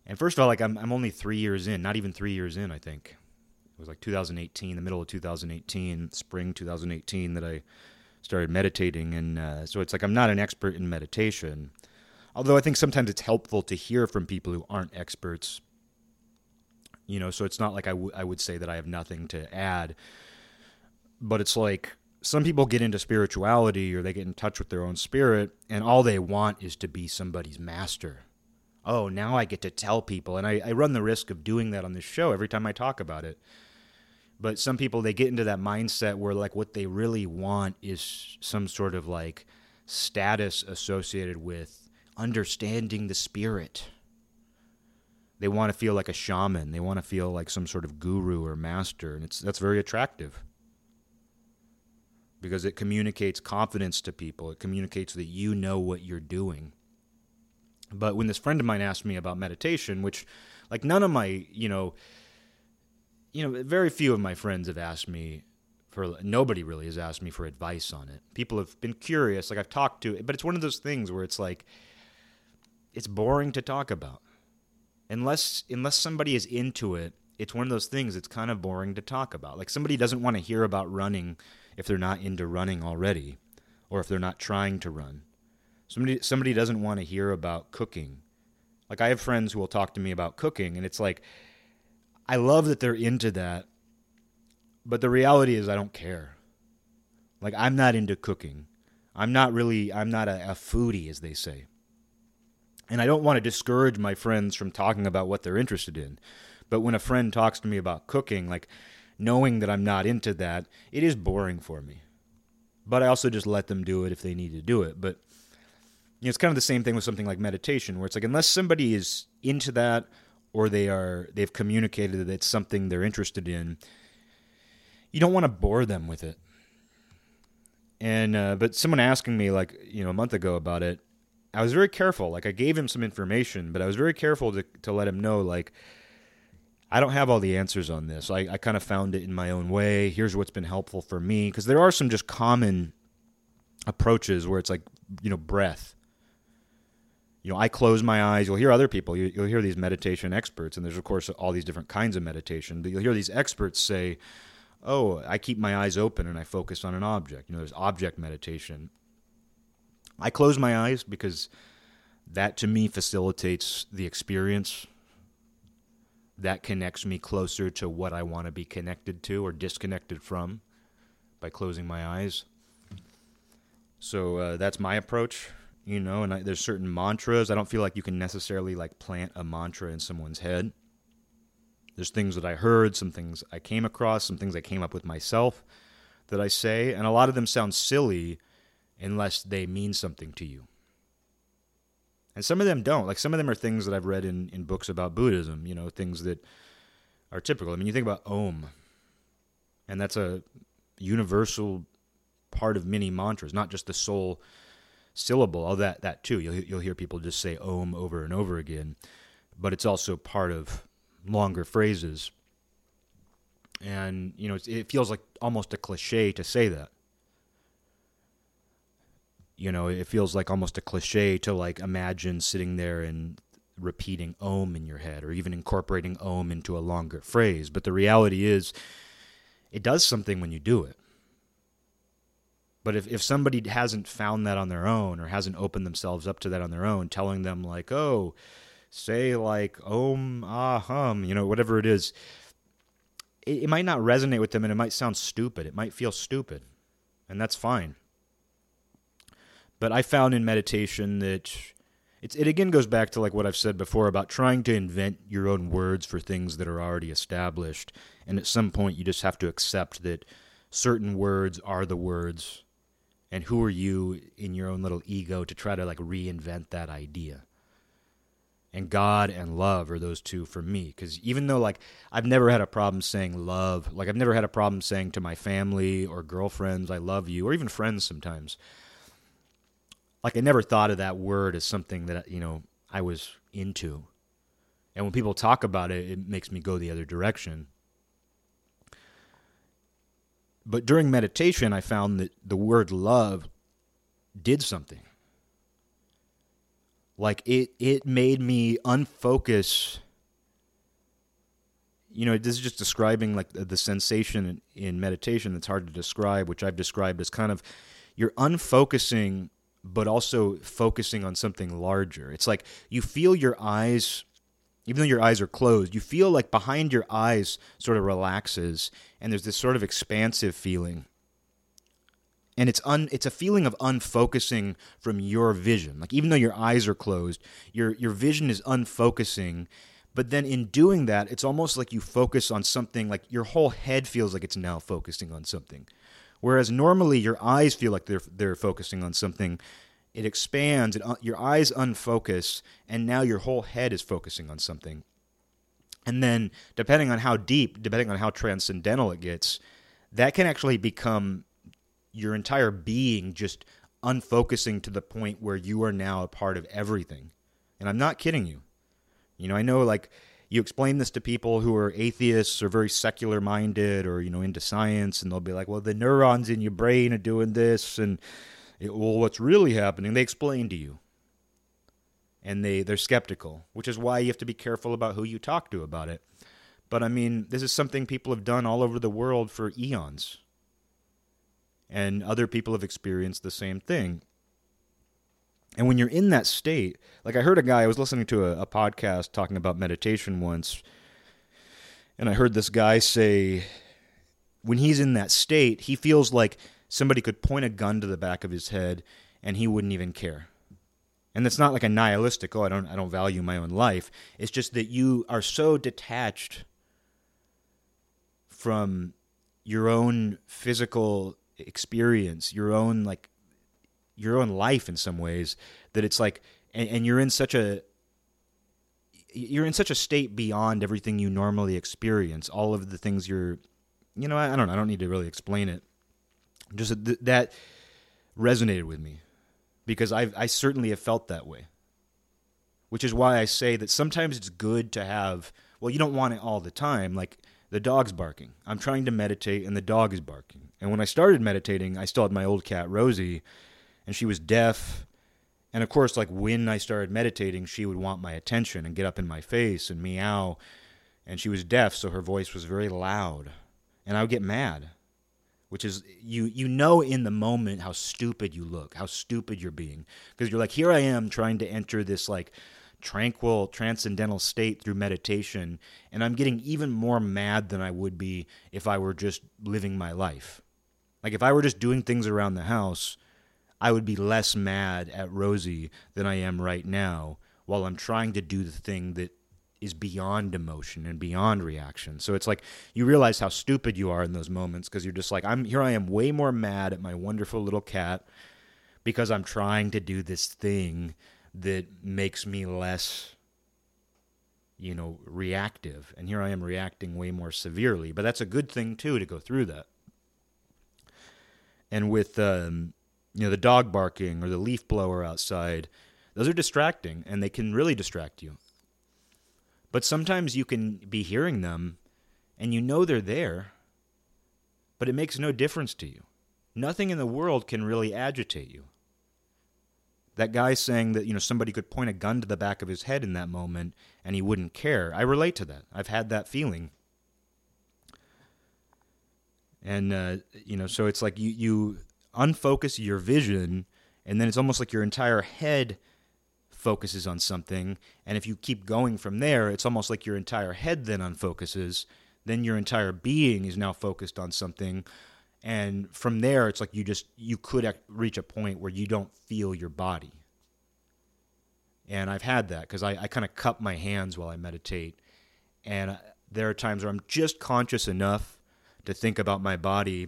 And first of all, like I'm I'm only three years in, not even three years in. I think it was like 2018, the middle of 2018, spring 2018, that I started meditating, and uh, so it's like I'm not an expert in meditation. Although I think sometimes it's helpful to hear from people who aren't experts. You know, so it's not like I, w- I would say that I have nothing to add, but it's like some people get into spirituality or they get in touch with their own spirit, and all they want is to be somebody's master. Oh, now I get to tell people, and I, I run the risk of doing that on this show every time I talk about it. But some people they get into that mindset where like what they really want is some sort of like status associated with understanding the spirit they want to feel like a shaman they want to feel like some sort of guru or master and it's that's very attractive because it communicates confidence to people it communicates that you know what you're doing but when this friend of mine asked me about meditation which like none of my you know you know, very few of my friends have asked me for nobody really has asked me for advice on it. People have been curious, like I've talked to, but it's one of those things where it's like it's boring to talk about. Unless unless somebody is into it, it's one of those things it's kind of boring to talk about. Like somebody doesn't want to hear about running if they're not into running already or if they're not trying to run. Somebody somebody doesn't want to hear about cooking. Like I have friends who will talk to me about cooking and it's like I love that they're into that, but the reality is I don't care. Like I'm not into cooking. I'm not really I'm not a, a foodie as they say. And I don't want to discourage my friends from talking about what they're interested in. But when a friend talks to me about cooking, like knowing that I'm not into that, it is boring for me. But I also just let them do it if they need to do it. But you know, it's kind of the same thing with something like meditation, where it's like unless somebody is into that or they are they've communicated that it's something they're interested in you don't want to bore them with it and uh, but someone asking me like you know a month ago about it i was very careful like i gave him some information but i was very careful to, to let him know like i don't have all the answers on this i, I kind of found it in my own way here's what's been helpful for me because there are some just common approaches where it's like you know breath you know, I close my eyes. You'll hear other people. You, will hear these meditation experts, and there's of course all these different kinds of meditation. But you'll hear these experts say, "Oh, I keep my eyes open and I focus on an object." You know, there's object meditation. I close my eyes because that to me facilitates the experience. That connects me closer to what I want to be connected to or disconnected from by closing my eyes. So uh, that's my approach you know and I, there's certain mantras i don't feel like you can necessarily like plant a mantra in someone's head there's things that i heard some things i came across some things i came up with myself that i say and a lot of them sound silly unless they mean something to you and some of them don't like some of them are things that i've read in, in books about buddhism you know things that are typical i mean you think about om and that's a universal part of many mantras not just the sole syllable. All that that too. You'll you'll hear people just say om over and over again, but it's also part of longer phrases. And you know, it feels like almost a cliche to say that. You know, it feels like almost a cliche to like imagine sitting there and repeating om in your head or even incorporating om into a longer phrase. But the reality is, it does something when you do it. But if, if somebody hasn't found that on their own or hasn't opened themselves up to that on their own, telling them, like, oh, say, like, om, ah, hum, you know, whatever it is, it, it might not resonate with them and it might sound stupid. It might feel stupid. And that's fine. But I found in meditation that it's, it again goes back to like what I've said before about trying to invent your own words for things that are already established. And at some point, you just have to accept that certain words are the words. And who are you in your own little ego to try to like reinvent that idea? And God and love are those two for me. Because even though like I've never had a problem saying love, like I've never had a problem saying to my family or girlfriends, I love you, or even friends sometimes like I never thought of that word as something that you know I was into. And when people talk about it, it makes me go the other direction. But during meditation, I found that the word love did something. Like it it made me unfocus you know, this is just describing like the, sensation in meditation that's hard to describe, which I've described as kind of you're unfocusing but also focusing on something larger. It's like you feel your eyes, even though your eyes are closed, you feel like behind your eyes sort of relaxes, and there's this sort of expansive feeling. And it's un, it's a feeling of unfocusing from your vision. Like even though your eyes are closed, your your vision is unfocusing. But then in doing that, it's almost like you focus on something. Like your whole head feels like it's now focusing on something. Whereas normally your eyes feel like they're they're focusing on something, it expands, and uh, your eyes unfocus, and now your whole head is focusing on something. And then, depending on how deep, depending on how transcendental it gets, that can actually become your entire being just unfocusing to the point where you are now a part of everything. And I'm not kidding you. You know, I know like you explain this to people who are atheists or very secular minded or you know into science and they'll be like well the neurons in your brain are doing this and it, well what's really happening? They explain to you. And they they're skeptical which is why you have to be careful about who you talk to about it. But i mean this is something people have done all over the world for eons. And other people have experienced the same thing and when you're in that state, like I heard a guy, I was listening to a, a, podcast talking about meditation once, and I heard this guy say, when he's in that state, he feels like somebody could point a gun to the back of his head and he wouldn't even care. And it's not like a nihilistic, oh, I don't, I don't value my own life. It's just that you are so detached from your own physical experience, your own like your own life in some ways that it's like and, and you're in such a you're in such a state beyond everything you normally experience. All of the things you're you know i, I don't know i don't need to really explain it. Just th- that resonated with me because i i certainly have felt that way which is why i say that sometimes it's good to have well you don't want it all the time like the dog's barking. I'm trying to meditate and the dog is barking. And when i started meditating i still had my old cat rosie and she was deaf. And of course, like when I started meditating, she would want my attention and get up in my face and meow. And she was deaf, so her voice was very loud. And I would get mad, which is you you know in the moment how stupid you look, how stupid you're being, because you're like, here I am trying to enter this like tranquil transcendental state through meditation, and I'm getting even more mad than I would be if I were just living my life. Like if I were just doing things around the house I would be less mad at Rosie than I am right now while I'm trying to do the thing that is beyond emotion and beyond reaction. So it's like you realize how stupid you are in those moments because you're just like I'm here I am way more mad at my wonderful little cat because I'm trying to do this thing that makes me less you know reactive and here I am reacting way more severely but that's a good thing too to go through that and with um you know, the dog barking or the leaf blower outside, those are distracting and they can really distract you. But sometimes you can be hearing them and you know they're there, but it makes no difference to you. Nothing in the world can really agitate you. That guy saying that, you know, somebody could point a gun to the back of his head in that moment and he wouldn't care. I relate to that. I've had that feeling. And, uh, you know, so it's like you, you unfocus your vision and then it's almost like your entire head focuses on something. And if you keep going from there, it's almost like your entire head then unfocuses. Then your entire being is now focused on something and from there it's like you just you could reach a point where you don't feel your body and i've had that because i, I kind of cup my hands while i meditate and uh, there are times where i'm just conscious enough to think about my body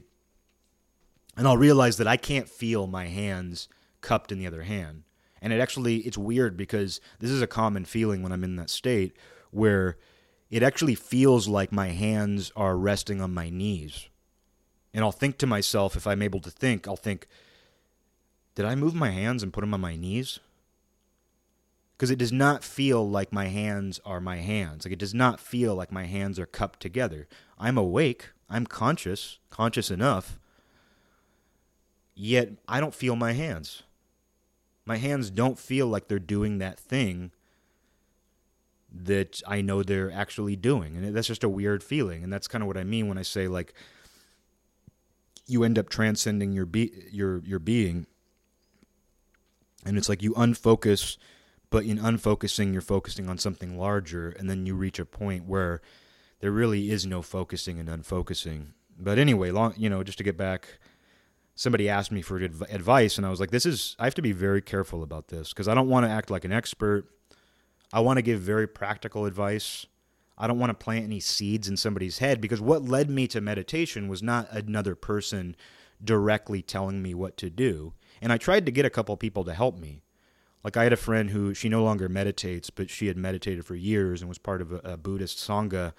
and i'll realize that i can't feel my hands cupped in the other hand and it actually it's weird because this is a common feeling when i'm in that state where it actually feels like my hands are resting on my knees and I'll think to myself, if I'm able to think, I'll think, did I move my hands and put them on my knees? Because it does not feel like my hands are my hands. Like it does not feel like my hands are cupped together. I'm awake. I'm conscious, conscious enough. Yet I don't feel my hands. My hands don't feel like they're doing that thing that I know they're actually doing. And that's just a weird feeling. And that's kind of what I mean when I say, like, you end up transcending your be your your being and it's like you unfocus but in unfocusing you're focusing on something larger and then you reach a point where there really is no focusing and unfocusing but anyway long you know just to get back somebody asked me for advice and i was like this is i have to be very careful about this because i don't want to act like an expert i want to give very practical advice I don't want to plant any seeds in somebody's head because what led me to meditation was not another person directly telling me what to do. And I tried to get a couple people to help me. Like I had a friend who she no longer meditates, but she had meditated for years and was part of a, a Buddhist sangha.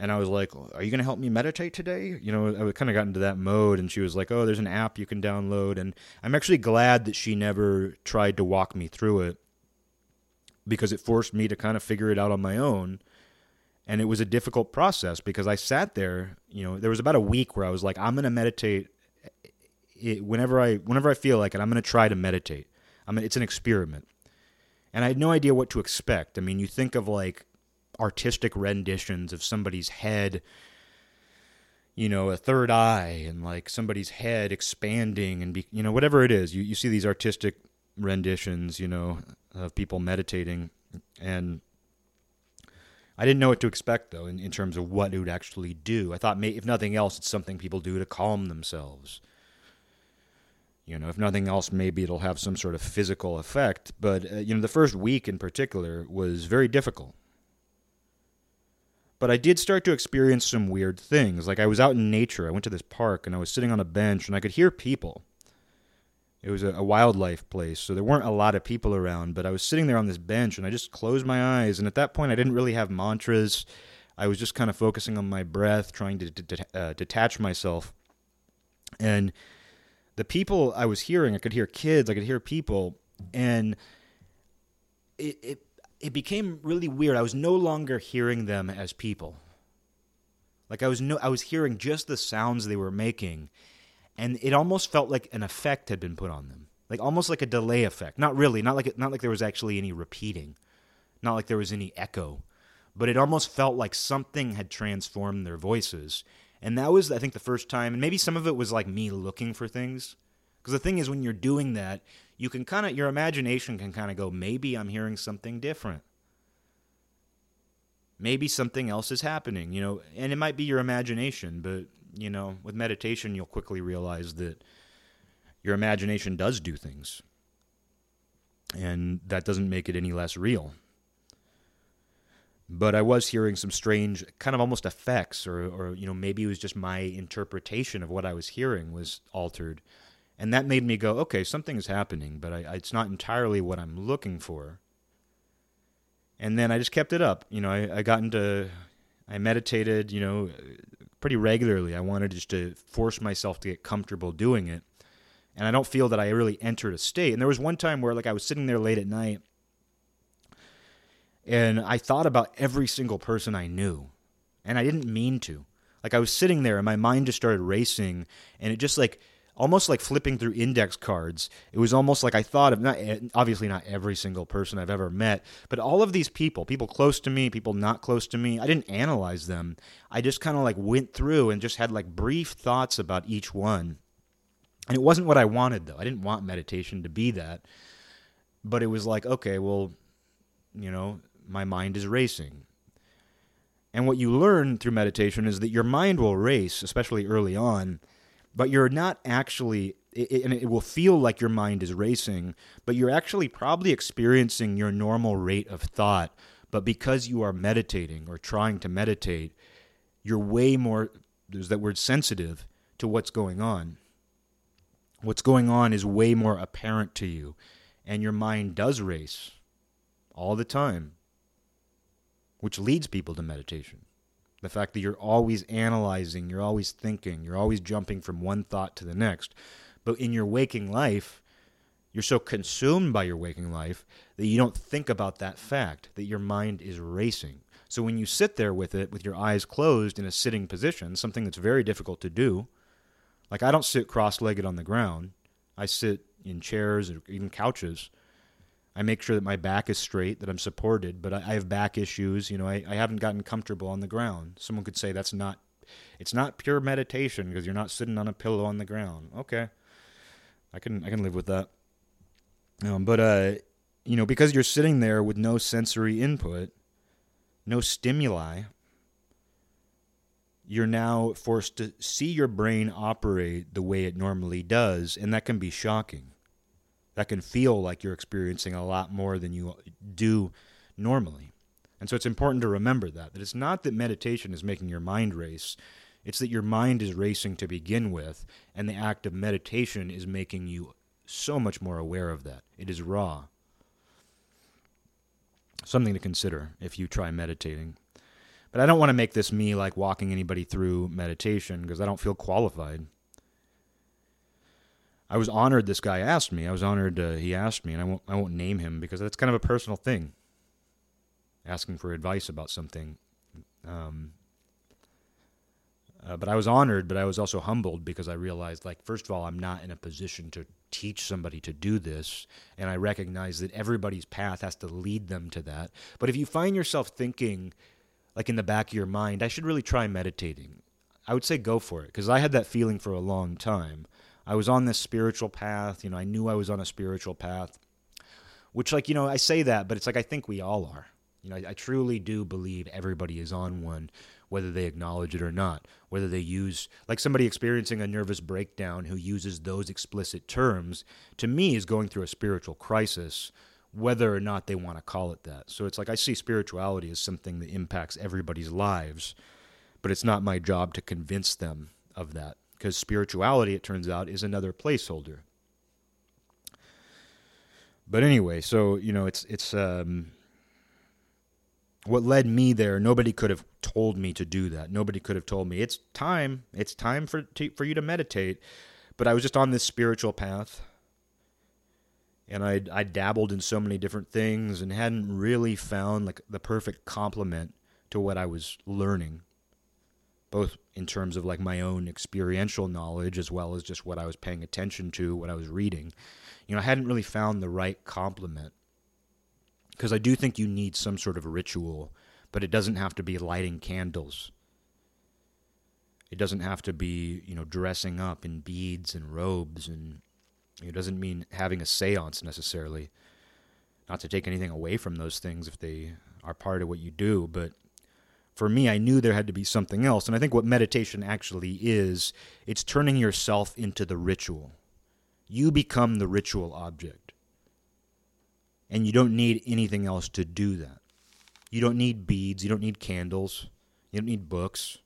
And I was like, "Are you going to help me meditate today?" You know, I kind of got into that mode, and she was like, "Oh, there's an app you can download." And I'm actually glad that she never tried to walk me through it because it forced me to kind of figure it out on my own and it was a difficult process because I sat there. You know, there was about a week where I was like, I'm going to meditate it, whenever I whenever I feel like it. I'm going to try to meditate. I mean, it's an experiment, and I had no idea what to expect. I mean, you think of like artistic renditions of somebody's head you know, a third eye and like somebody's head expanding and be, you know, whatever it is. You you see these artistic renditions, you know, of people meditating and I didn't know what to expect though in, in terms of what it would actually do. I thought, may, if nothing else, it's something people do to calm themselves. You know, if nothing else, maybe it'll have some sort of physical effect. But uh, you know, the first week in particular was very difficult. But I did start to experience some weird things. Like I was out in nature. I went to this park and I was sitting on a bench and I could hear people. It was a, a, wildlife place, so there weren't a lot of people around. But I was sitting there on this bench, and I just closed my eyes. And at that point, I didn't really have mantras. I was just kind of focusing on my breath, trying to de- uh, detach myself. And the people I was hearing, I could hear kids, I could hear people, and it it it became really weird. I was no longer hearing them as people. Like I was no, I was hearing just the sounds they were making and it almost felt like an effect had been put on them, like almost like a delay effect. Not really, not like not like there was actually any repeating, not like there was any echo, but it almost felt like something had transformed their voices. And that was, I think, the first time, and maybe some of it was like me looking for things. Because the thing is, when you're doing that, you can kind of, your imagination can kind of go, maybe I'm hearing something different. Maybe something else is happening, you know, and it might be your imagination, but you know, with meditation, you'll quickly realize that your imagination does do things. And that doesn't make it any less real. But I was hearing some strange, kind of almost effects, or, or you know, maybe it was just my interpretation of what I was hearing was altered. And that made me go, okay, something is happening, but I, it's not entirely what I'm looking for. And then I just kept it up. You know, I, I got into, I meditated, you know, pretty regularly. I wanted just to force myself to get comfortable doing it. and I don't feel that I really entered a state. And there was one time where like I was sitting there late at night and I thought about every single person I knew. And I didn't mean to. Like I was sitting there and my mind just started racing and it just like almost like flipping through index cards. It was almost like I thought of not eh, obviously not every single person I've ever met, but all of these people, people close to me, people not close to me. I didn't analyze them. I just kind of like went through and just had like brief thoughts about each one. And it wasn't what I wanted though. I didn't want meditation to be that. But it was like, okay, well, you know, my mind is racing. And what you learn through meditation is that your mind will race, especially early on, but you're not actually, it, and it will feel like your mind is racing, but you're actually probably experiencing your normal rate of thought. But because you are meditating or trying to meditate, you're way more, there's that word sensitive to what's going on. What's going on is way more apparent to you, and your mind does race all the time which leads people to meditation. The fact that you're always analyzing, you're always thinking, you're always jumping from one thought to the next. But in your waking life, you're so consumed by your waking life that you don't think about that fact, that your mind is racing. So when you sit there with it, with your eyes closed in a sitting position, something that's very difficult to do, like I don't sit cross legged on the ground, I sit in chairs or even couches I make sure that my back is straight, that I'm supported, but I, I have back issues. You know, I, I haven't gotten comfortable on the ground. Someone could say that's not, it's not pure meditation because you're not sitting on a pillow on the ground. Okay, I can I can live with that. Um, but uh, you know, because you're sitting there with no sensory input, no stimuli, you're now forced to see your brain operate the way it normally does, and that can be shocking that can feel like you're experiencing a lot more than you do normally. And so it's important to remember that that it's not that meditation is making your mind race. It's that your mind is racing to begin with, and the act of meditation is making you so much more aware of that. It is raw. Something to consider if you try meditating. But I don't want to make this me like walking anybody through meditation because I don't feel qualified. I was honored this guy asked me. I was honored uh, he asked me, and I won't I won't name him because that's kind of a personal thing. Asking for advice about something. Um, uh, but I was honored, but I was also humbled because I realized, like, first of all, I'm not in a position to teach somebody to do this, and I recognize that everybody's path has to lead them to that. But if you find yourself thinking, like in the back of your mind, I should really try meditating, I would say go for it because I had that feeling for a long time. I was on this spiritual path. You know, I knew I was on a spiritual path, which, like, you know, I say that, but it's like I think we all are. You know, I, I truly do believe everybody is on one, whether they acknowledge it or not. Whether they use, like somebody experiencing a nervous breakdown who uses those explicit terms, to me, is going through a spiritual crisis, whether or not they want to call it that. So it's like I see spirituality as something that impacts everybody's lives, but it's not my job to convince them of that because spirituality, it turns out, is another placeholder. But anyway, so you know, it's it's um, what led me there. Nobody could have told me to do that. Nobody could have told me it's time. It's time for to, for you to meditate. But I was just on this spiritual path, and I I dabbled in so many different things and hadn't really found like the perfect complement to what I was learning both in terms of like my own experiential knowledge as well as just what I was paying attention to, what I was reading. You know, I hadn't really found the right complement. Because I do think you need some sort of ritual, but it doesn't have to be lighting candles. It doesn't have to be, you know, dressing up in beads and robes and it doesn't mean having a séance necessarily. Not to take anything away from those things if they are part of what you do, but for me, I knew there had to be something else. And I think what meditation actually is, it's turning yourself into the ritual. You become the ritual object. And you don't need anything else to do that. You don't need beads. You don't need candles. You don't need books.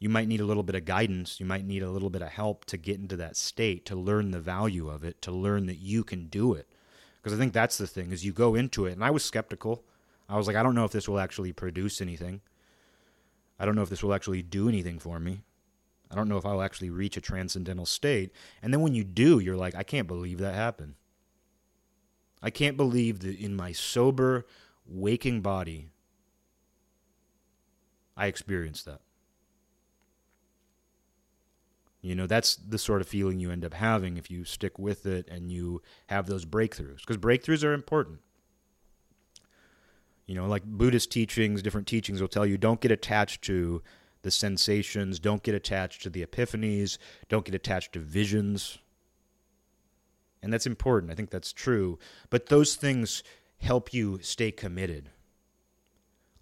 You might need a little bit of guidance. You might need a little bit of help to get into that state, to learn the value of it, to learn that you can do it. Because I think that's the thing, is you go into it. And I was skeptical. I was like, I don't know if this will actually produce anything. I don't know if this will actually do anything for me. I don't know if I'll actually reach a transcendental state. And then when you do, you're like, I can't believe that happened. I can't believe that in my sober, waking body, I experienced that. You know, that's the sort of feeling you end up having if you stick with it and you have those breakthroughs, because breakthroughs are important. You know, like Buddhist teachings, different teachings will tell you don't get attached to the sensations, don't get attached to the epiphanies, don't get attached to visions. And that's important. I think that's true. But those things help you stay committed.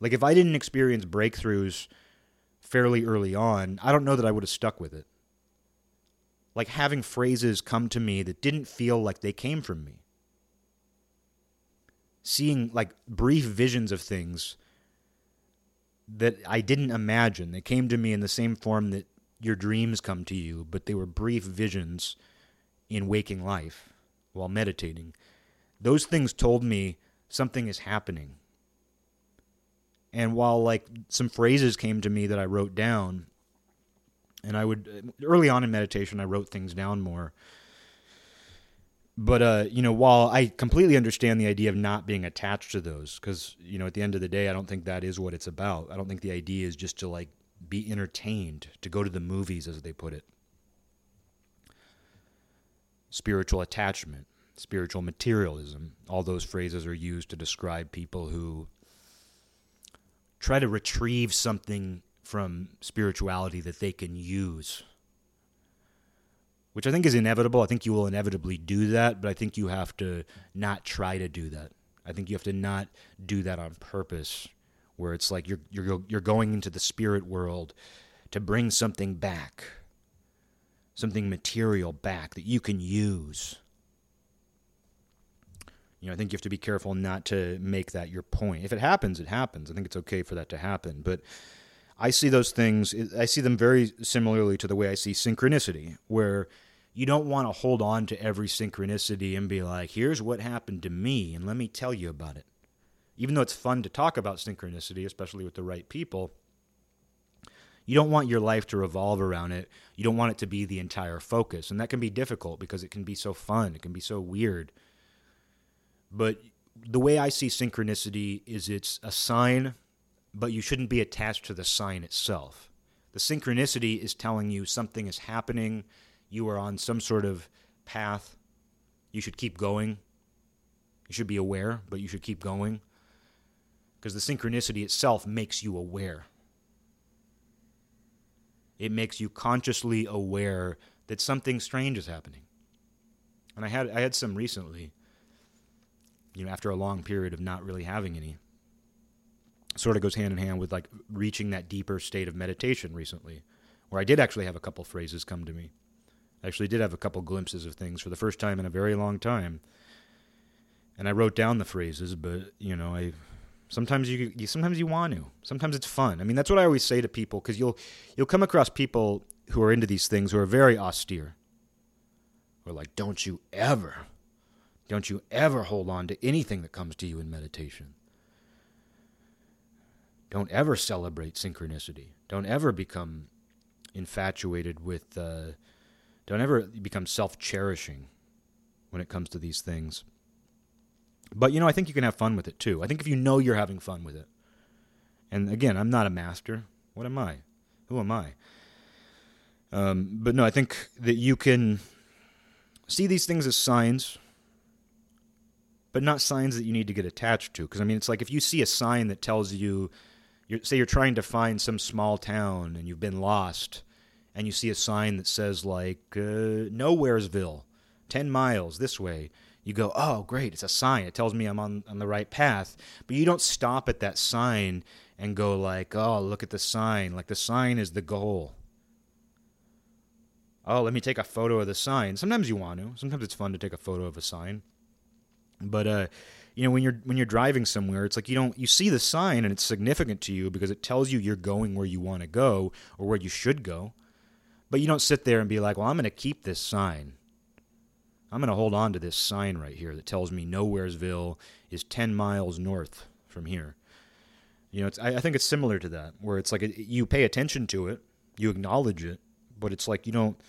Like if I didn't experience breakthroughs fairly early on, I don't know that I would have stuck with it like having phrases come to me that didn't feel like they came from me. Seeing like brief visions of things that I didn't imagine. They came to me in the same form that your dreams come to you, but they were brief visions in waking life while meditating. Those things told me something is happening. And while like some phrases came to me that I wrote down, and I would early on in meditation I wrote things down more. But uh, you know, while I completely understand the idea of not being attached to those, because you know, at the end of the day, I don't think that is what it's about. I don't think the idea is just to like be entertained, to go to the movies, as they put it. Spiritual attachment, spiritual materialism, all those phrases are used to describe people who try to retrieve something from spirituality that they can use. Which I think is inevitable. I think you will inevitably do that, but I think you have to not try to do that. I think you have to not do that on purpose, where it's like you're you're you're going into the spirit world to bring something back, something material back that you can use. You know, I think you have to be careful not to make that your point. If it happens, it happens. I think it's okay for that to happen, but I see those things, I see them very similarly to the way I see synchronicity, where you don't want to hold on to every synchronicity and be like, here's what happened to me, and let me tell you about it. Even though it's fun to talk about synchronicity, especially with the right people, you don't want your life to revolve around it. You don't want it to be the entire focus. And that can be difficult because it can be so fun, it can be so weird. But the way I see synchronicity is it's a sign but you shouldn't be attached to the sign itself. The synchronicity is telling you something is happening, you are on some sort of path, you should keep going. You should be aware, but you should keep going. Because the synchronicity itself makes you aware. It makes you consciously aware that something strange is happening. And I had I had some recently, you know, after a long period of not really having any sort of goes hand in hand with like reaching that deeper state of meditation recently, where I did actually have a couple phrases come to me. Actually did have a couple glimpses of things for the first time in a very long time. And I wrote down the phrases, but you know, I sometimes you, you sometimes you want to. Sometimes it's fun. I mean, that's what I always say to people because you'll you'll come across people who are into these things who are very austere. Or like, don't you ever, don't you ever hold on to anything that comes to you in meditation. Don't ever celebrate synchronicity. Don't ever become infatuated with, uh, don't ever become self cherishing when it comes to these things. But, you know, I think you can have fun with it too. I think if you know you're having fun with it, and again, I'm not a master. What am I? Who am I? Um, but no, I think that you can see these things as signs, but not signs that you need to get attached to. Because, I mean, it's like if you see a sign that tells you you're, say you're trying to find some small town and you've been lost, and you see a sign that says like uh, Nowheresville, ten miles this way. You go, oh great, it's a sign. It tells me I'm on on the right path. But you don't stop at that sign and go like, oh look at the sign. Like the sign is the goal. Oh, let me take a photo of the sign. Sometimes you want to. Sometimes it's fun to take a photo of a sign. But uh, you know when you're when you're driving somewhere it's like you don't you see the sign and it's significant to you because it tells you you're going where you want to go or where you should go but you don't sit there and be like well i'm going to keep this sign i'm going to hold on to this sign right here that tells me nowheresville is 10 miles north from here you know I, I think it's similar to that where it's like you pay attention to it you acknowledge it but it's like you don't.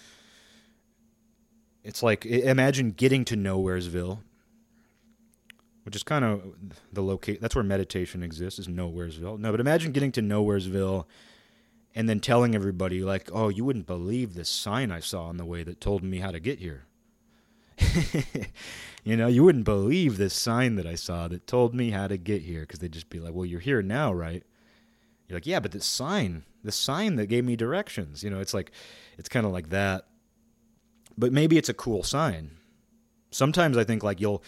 It's like imagine getting to Nowheresville, which is kind of the locate. That's where meditation exists. Is Nowheresville? No, but imagine getting to Nowheresville, and then telling everybody like, "Oh, you wouldn't believe this sign I saw on the way that told me how to get here." you know, you wouldn't believe this sign that I saw that told me how to get here because they'd just be like, "Well, you're here now, right?" You're like, "Yeah, but this sign, the sign that gave me directions." You know, it's like, it's kind of like that. But maybe it's a cool sign. Sometimes I think like you'll,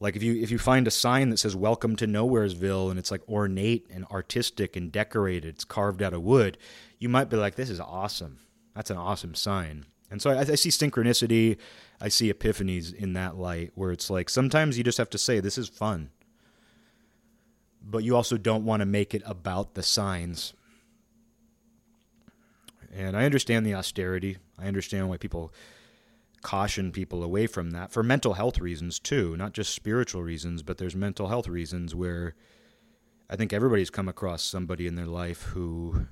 like if you if you find a sign that says "Welcome to Nowheresville" and it's like ornate and artistic and decorated, it's carved out of wood, you might be like, "This is awesome. That's an awesome sign." And so I, I, see synchronicity, I see epiphanies in that light where it's like sometimes you just have to say, this is fun. But you also don't want to make it about the signs. And I understand the austerity. I understand why people caution people away from that for mental health reasons too, not just spiritual reasons, but there's mental health reasons where I think everybody's come across somebody in their life who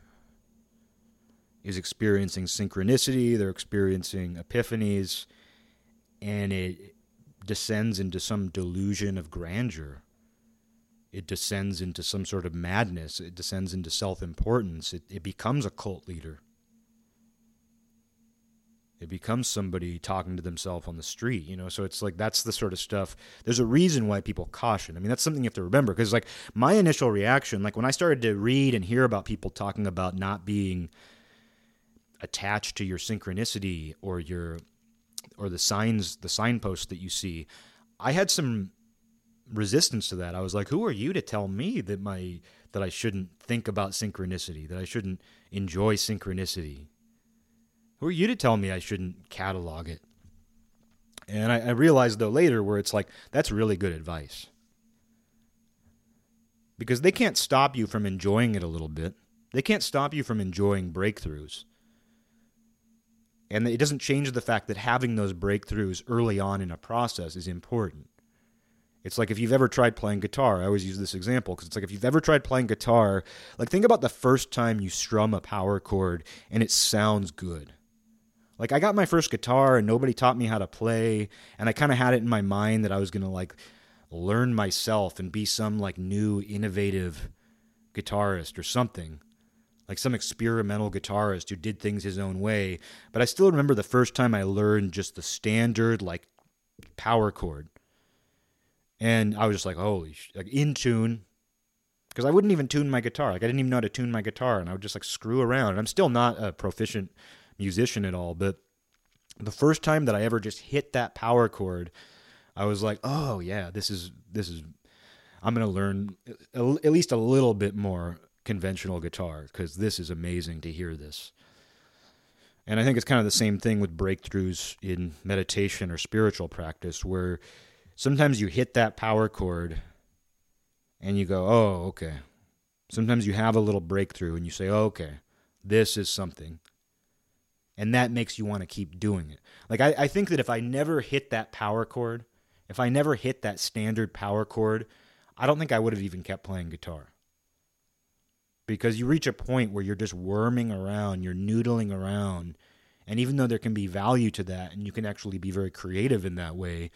is experiencing synchronicity, they're experiencing epiphanies, and it descends into some delusion of grandeur. It descends into some sort of madness. It descends into self importance. It, it becomes a cult leader. It becomes somebody talking to themselves on the street, you know. So it's like that's the sort of stuff. There's a reason why people caution. I mean, that's something you have to remember because, like, my initial reaction, like when I started to read and hear about people talking about not being attached to your synchronicity or your or the signs the signposts that you see i had some resistance to that i was like who are you to tell me that my that i shouldn't think about synchronicity that i shouldn't enjoy synchronicity who are you to tell me i shouldn't catalog it and I, I realized though later where it's like that's really good advice because they can't stop you from enjoying it a little bit they can't stop you from enjoying breakthroughs and it doesn't change the fact that having those breakthroughs early on in a process is important. It's like if you've ever tried playing guitar, I always use this example because it's like if you've ever tried playing guitar, like think about the first time you strum a power chord and it sounds good. Like I got my first guitar and nobody taught me how to play, and I kind of had it in my mind that I was going to like learn myself and be some like new innovative guitarist or something like some experimental guitarist who did things his own way. But I still remember the first time I learned just the standard like power chord. And I was just like, holy, sh-, like in tune. Because I wouldn't even tune my guitar. Like I didn't even know how to tune my guitar, and I would just like screw around. And I'm still not a proficient musician at all, but the first time that I ever just hit that power chord, I was like, oh yeah, this is this is. I'm gonna learn at least a little bit more conventional guitar because this is amazing to hear this. And I think it's kind of the same thing with breakthroughs in meditation or spiritual practice, where sometimes you hit that power chord and you go, oh, okay. Sometimes you have a little breakthrough and you say, oh, okay, this is something. And that makes you want to keep doing it. Like, I, I think that if I never hit that power chord, if I never hit that standard power chord, I don't think I would have even kept playing guitar because you reach a point where you're just worming around, you're noodling around. And even though there can be value to that and you can actually be very creative in that way,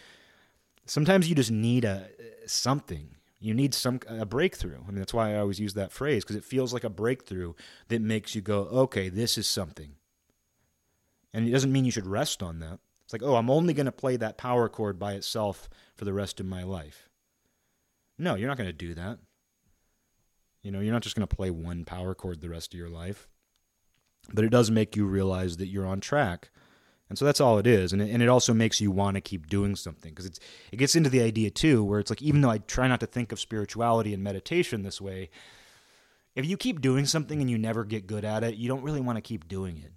sometimes you just need a something. You need some a breakthrough. I mean that's why I always use that phrase because it feels like a breakthrough that makes you go, "Okay, this is something." And it doesn't mean you should rest on that. It's like, "Oh, I'm only going to play that power chord by itself for the rest of my life." No, you're not going to do that. You know, you're not just going to play one power chord the rest of your life, but it does make you realize that you're on track. And so that's all it is. And it, and it also makes you want to keep doing something because it gets into the idea too where it's like even though I try not to think of spirituality and meditation this way, if you keep doing something and you never get good at it, you don't really want to keep doing it.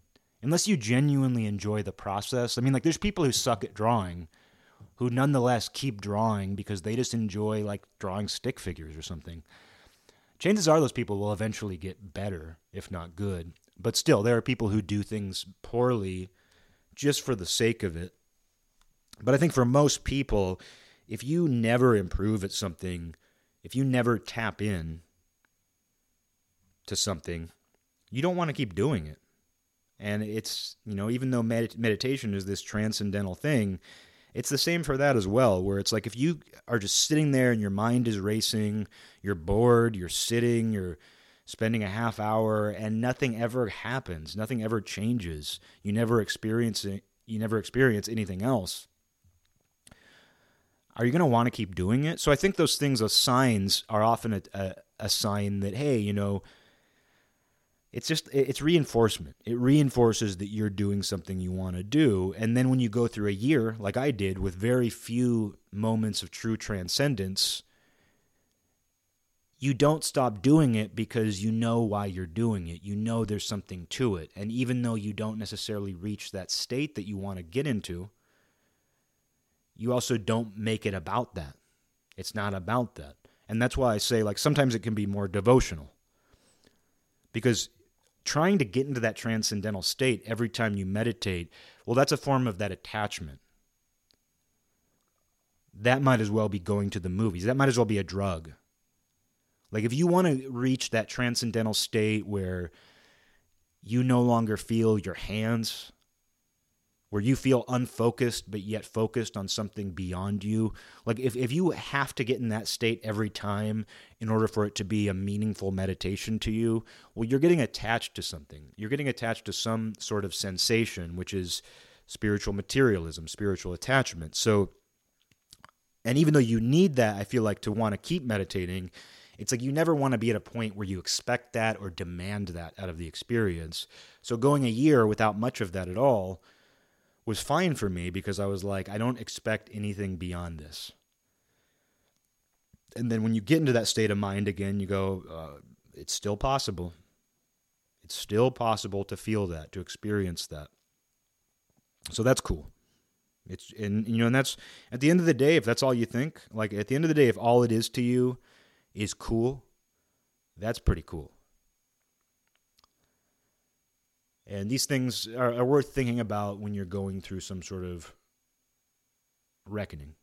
Unless you genuinely enjoy the process. I mean, like there's people who suck at drawing who nonetheless keep drawing because they just enjoy like drawing stick figures or something chances are those people will eventually get better, if not good. But still, there are people who do things poorly just for the sake of it. But I think for most people, if you never improve at something, if you never tap in to something, you don't want to keep doing it. And it's, you know, even though med- meditation is this transcendental thing, it's the same for that as well, where it's like if you are just sitting there and your mind is racing, you're bored, you're sitting, you're spending a half hour and nothing ever happens, nothing ever changes. You never experience it, you never experience anything else. Are you going to want to keep doing it? So I think those things, those signs, are often a, a, a sign that hey, you know, it's just it's reinforcement. It reinforces that you're doing something you want to do. And then when you go through a year like i did with very few moments of true transcendence you don't stop doing it because you know why you're doing it. You know there's something to it. And even though you don't necessarily reach that state that you want to get into you also don't make it about that. It's not about that. And that's why i say like sometimes it can be more devotional. Because trying to get into that transcendental state every time you meditate, well, that's a form of that attachment. That might as well be going to the movies. That might as well be a drug. Like, if you want to reach that transcendental state where you no longer feel your hands where you feel unfocused but yet focused on something beyond you. Like if, if you have to get in that state every time in order for it to be a meaningful meditation to you well you're getting attached to something. You're getting attached to some sort of sensation which is spiritual materialism spiritual attachment. So and even though you need that i feel like to want to keep meditating it's like you never want to be at a point where you expect that or demand that out of the experience. So going a year without much of that at all was fine for me because I was like, I don't expect anything beyond this. And then when you get into that state of mind again, you go, uh, it's still possible. It's still possible to feel that, to experience that. So that's cool. It's and you know, and that's at the end of the day, if that's all you think, like at the end of the day, if all it is to you is cool, that's pretty cool. And these things are, are worth thinking about when you're going through some sort of reckoning.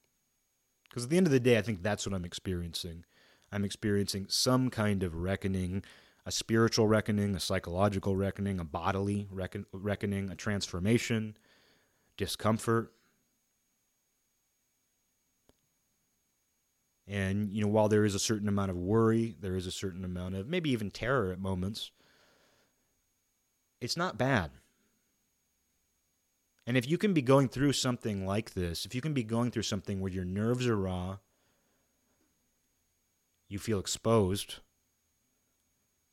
Because at the end of the day, I think that's what I'm experiencing. I'm experiencing some kind of reckoning a spiritual reckoning, a psychological reckoning, a bodily reckon- reckoning, a transformation, discomfort. And, you know, while there is a certain amount of worry, there is a certain amount of maybe even terror at moments, it's not bad. And if you can be going through something like this, if you can be going through something where your nerves are raw, you feel exposed,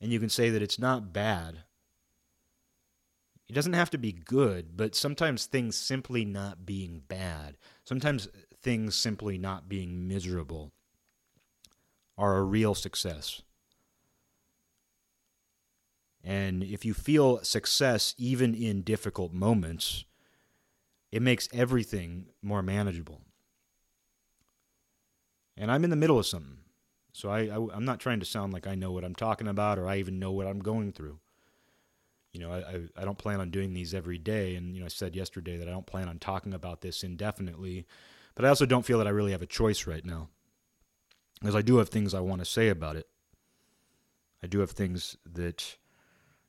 and you can say that it's not bad. It doesn't have to be good, but sometimes things simply not being bad, sometimes things simply not being miserable are a real success. And if you feel success even in difficult moments, it makes everything more manageable. And I'm in the middle of something. So I, I am not trying to sound like I know what I'm talking about or I even know what I'm going through. You know, I, I, I don't plan on doing these every day. And, you know, I said yesterday that I don't plan on talking about this indefinitely. But I also don't feel that I really have a choice right now. Because I do have things I want to say about it. I do have things that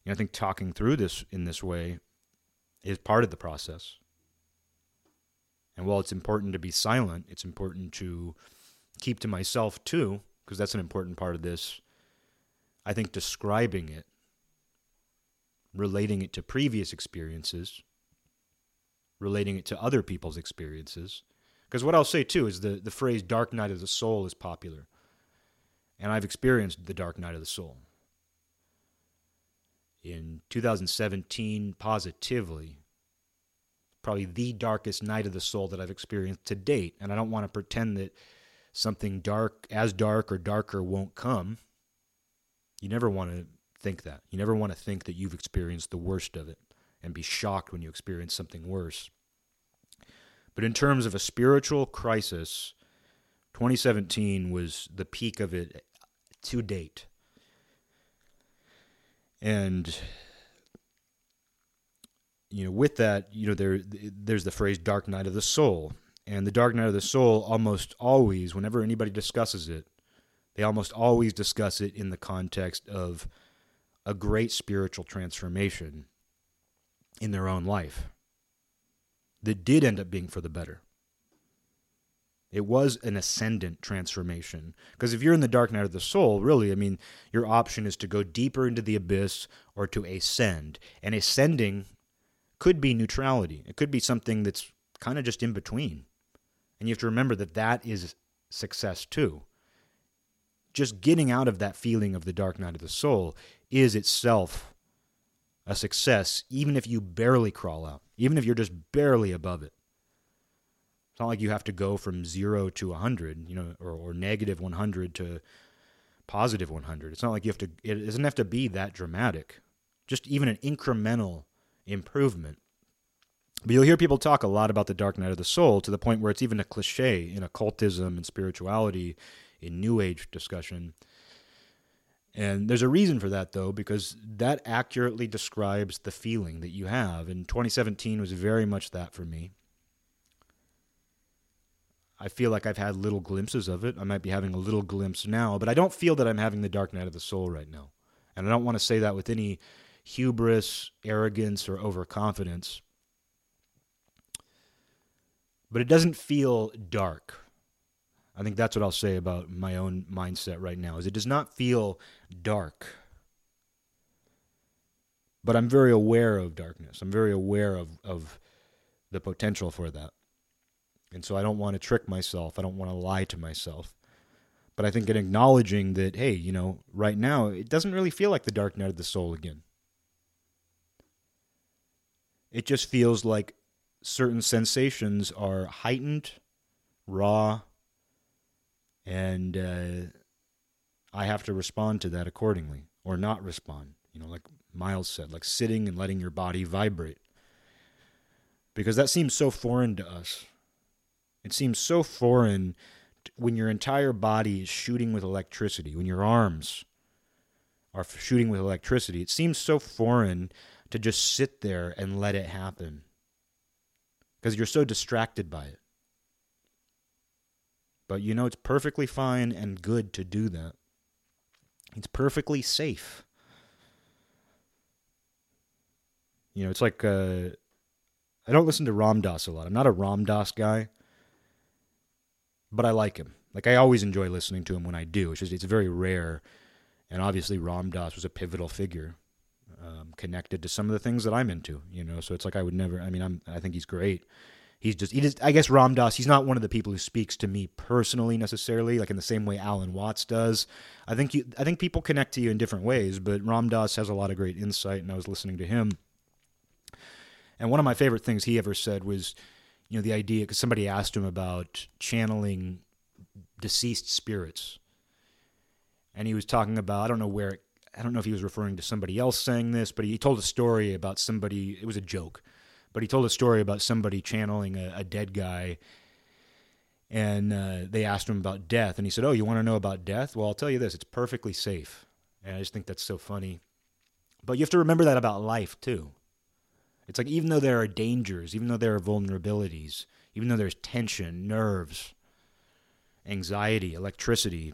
you know, I think talking through this in this way is part of the process. And while it's important to be silent, it's important to keep to myself too, because that's an important part of this. I think describing it, relating it to previous experiences, relating it to other people's experiences. Because what I'll say too is the, the phrase dark night of the soul is popular. And I've experienced the dark night of the soul in 2017 positively. Probably the darkest night of the soul that I've experienced to date and I don't want to pretend that something dark as dark or darker won't come. You never want to think that. You never want to think that you've experienced the worst of it and be shocked when you experience something worse. But in terms of a spiritual crisis 2017 was the peak of it to date and you know with that you know there there's the phrase dark night of the soul and the dark night of the soul almost always whenever anybody discusses it they almost always discuss it in the context of a great spiritual transformation in their own life that did end up being for the better. It was an ascendant transformation. Because if you're in the dark night of the soul, really, I mean, your option is to go deeper into the abyss or to ascend. And ascending could be neutrality, it could be something that's kind of just in between. And you have to remember that that is success too. Just getting out of that feeling of the dark night of the soul is itself a success, even if you barely crawl out, even if you're just barely above it. It's not like you have to go from zero to 100, you know, or, or negative 100 to positive 100. It's not like you have to, it doesn't have to be that dramatic. Just even an incremental improvement. But you'll hear people talk a lot about the dark night of the soul to the point where it's even a cliche in occultism and spirituality, in New Age discussion. And there's a reason for that, though, because that accurately describes the feeling that you have. And 2017 was very much that for me. I feel like I've had little glimpses of it. I might be having a little glimpse now, but I don't feel that I'm having the dark night of the soul right now. And I don't want to say that with any hubris, arrogance, or overconfidence. But it doesn't feel dark. I think that's what I'll say about my own mindset right now is it does not feel dark. But I'm very aware of darkness. I'm very aware of, of the potential for that. And so I don't want to trick myself. I don't want to lie to myself. But I think in acknowledging that, hey, you know, right now, it doesn't really feel like the dark night of the soul again. It just feels like certain sensations are heightened, raw, and uh, I have to respond to that accordingly or not respond. You know, like Miles said, like sitting and letting your body vibrate. Because that seems so foreign to us. It seems so foreign when your entire body is shooting with electricity, when your arms are shooting with electricity. It seems so foreign to just sit there and let it happen because you're so distracted by it. But you know, it's perfectly fine and good to do that. It's perfectly safe. You know, it's like uh, I don't listen to Ram Dass a lot. I'm not a Ram Dass guy but I like him. Like I always enjoy listening to him when I do. It's just it's very rare, and obviously Ram Dass was a pivotal figure, um, connected to some of the things that I'm into. You know, so it's like I would never. I mean, I'm I think he's great. He's just he just I guess Ram Dass. He's not one of the people who speaks to me personally necessarily, like in the same way Alan Watts does. I think you I think people connect to you in different ways, but Ram Dass has a lot of great insight, and I was listening to him. And one of my favorite things he ever said was, you know, the idea because somebody asked him about channeling deceased spirits, and he was talking about I don't know where I don't know if he was referring to somebody else saying this, but he told a story about somebody. It was a joke, but he told a story about somebody channeling a, a dead guy. And uh, they asked him about death, and he said, "Oh, you want to know about death? Well, I'll tell you this: it's perfectly safe." And I just think that's so funny. But you have to remember that about life too. It's like even though there are dangers, even though there are vulnerabilities, even though there's tension, nerves, anxiety, electricity,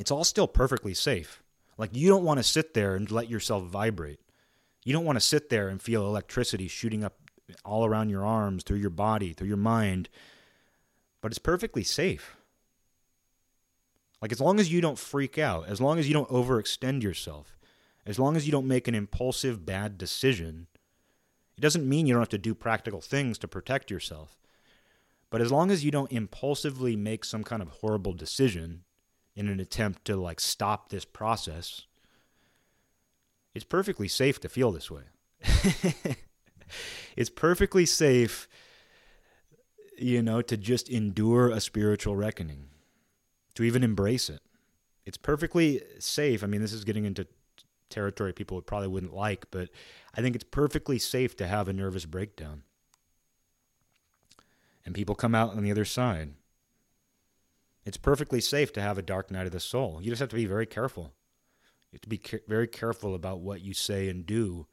it's all still perfectly safe. Like you don't want to sit there and let yourself vibrate. You don't want to sit there and feel electricity shooting up all around your arms, through your body, through your mind. But it's perfectly safe. Like as long as you don't freak out, as long as you don't overextend yourself, as long as you don't make an impulsive bad decision, it doesn't mean you don't have to do practical things to protect yourself. But as long as you don't impulsively make some kind of horrible decision in an attempt to like stop this process, it's perfectly safe to feel this way. it's perfectly safe you know to just endure a spiritual reckoning, to even embrace it. It's perfectly safe. I mean, this is getting into territory people would probably wouldn't like, but I think it's perfectly safe to have a nervous breakdown. And people come out on the other side. It's perfectly safe to have a dark night of the soul. You just have to be very careful. You have to be ca- very careful about what you say and do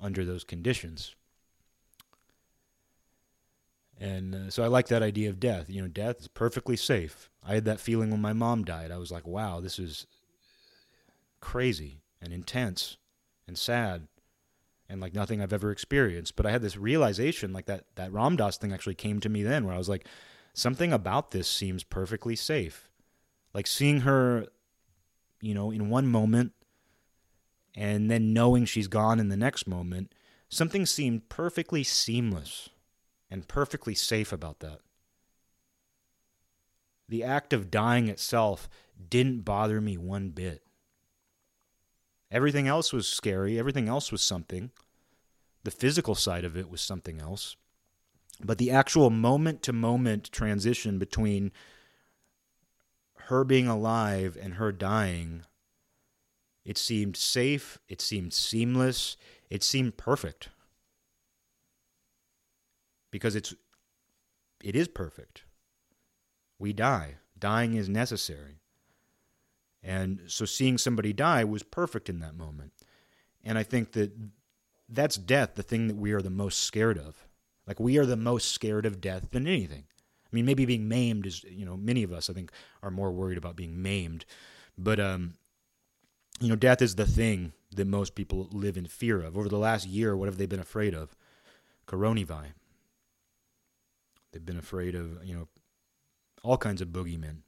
under those conditions. And uh, so I like that idea of death. You know, death is perfectly safe. I had that feeling when my mom died. I was like, wow, this is crazy and intense and sad and like nothing I've ever experienced. But I had this realization, like that that Ram Dass thing actually came to me then, where I was like, something about this seems perfectly safe. Like seeing her, you know, in one moment, and then knowing she's gone in the next moment, something seemed perfectly seamless and perfectly safe about that. The act of dying itself didn't bother me one bit. Everything else was scary. Everything else was something. The physical side of it was something else. But the actual moment to moment transition between her being alive and her dying, it seemed safe. It seemed seamless. It seemed perfect. Because it's, it is perfect. We die. Dying is necessary. And so seeing somebody die was perfect in that moment. And I think that that's death, the thing that we are the most scared of. Like we are the most scared of death than anything. I mean, maybe being maimed is, you know, many of us I think are more worried about being maimed. But um you know, death is the thing that most people live in fear of. Over the last year, what have they been afraid of? Coronavirus. They've been afraid of, you know, all kinds of boogeymen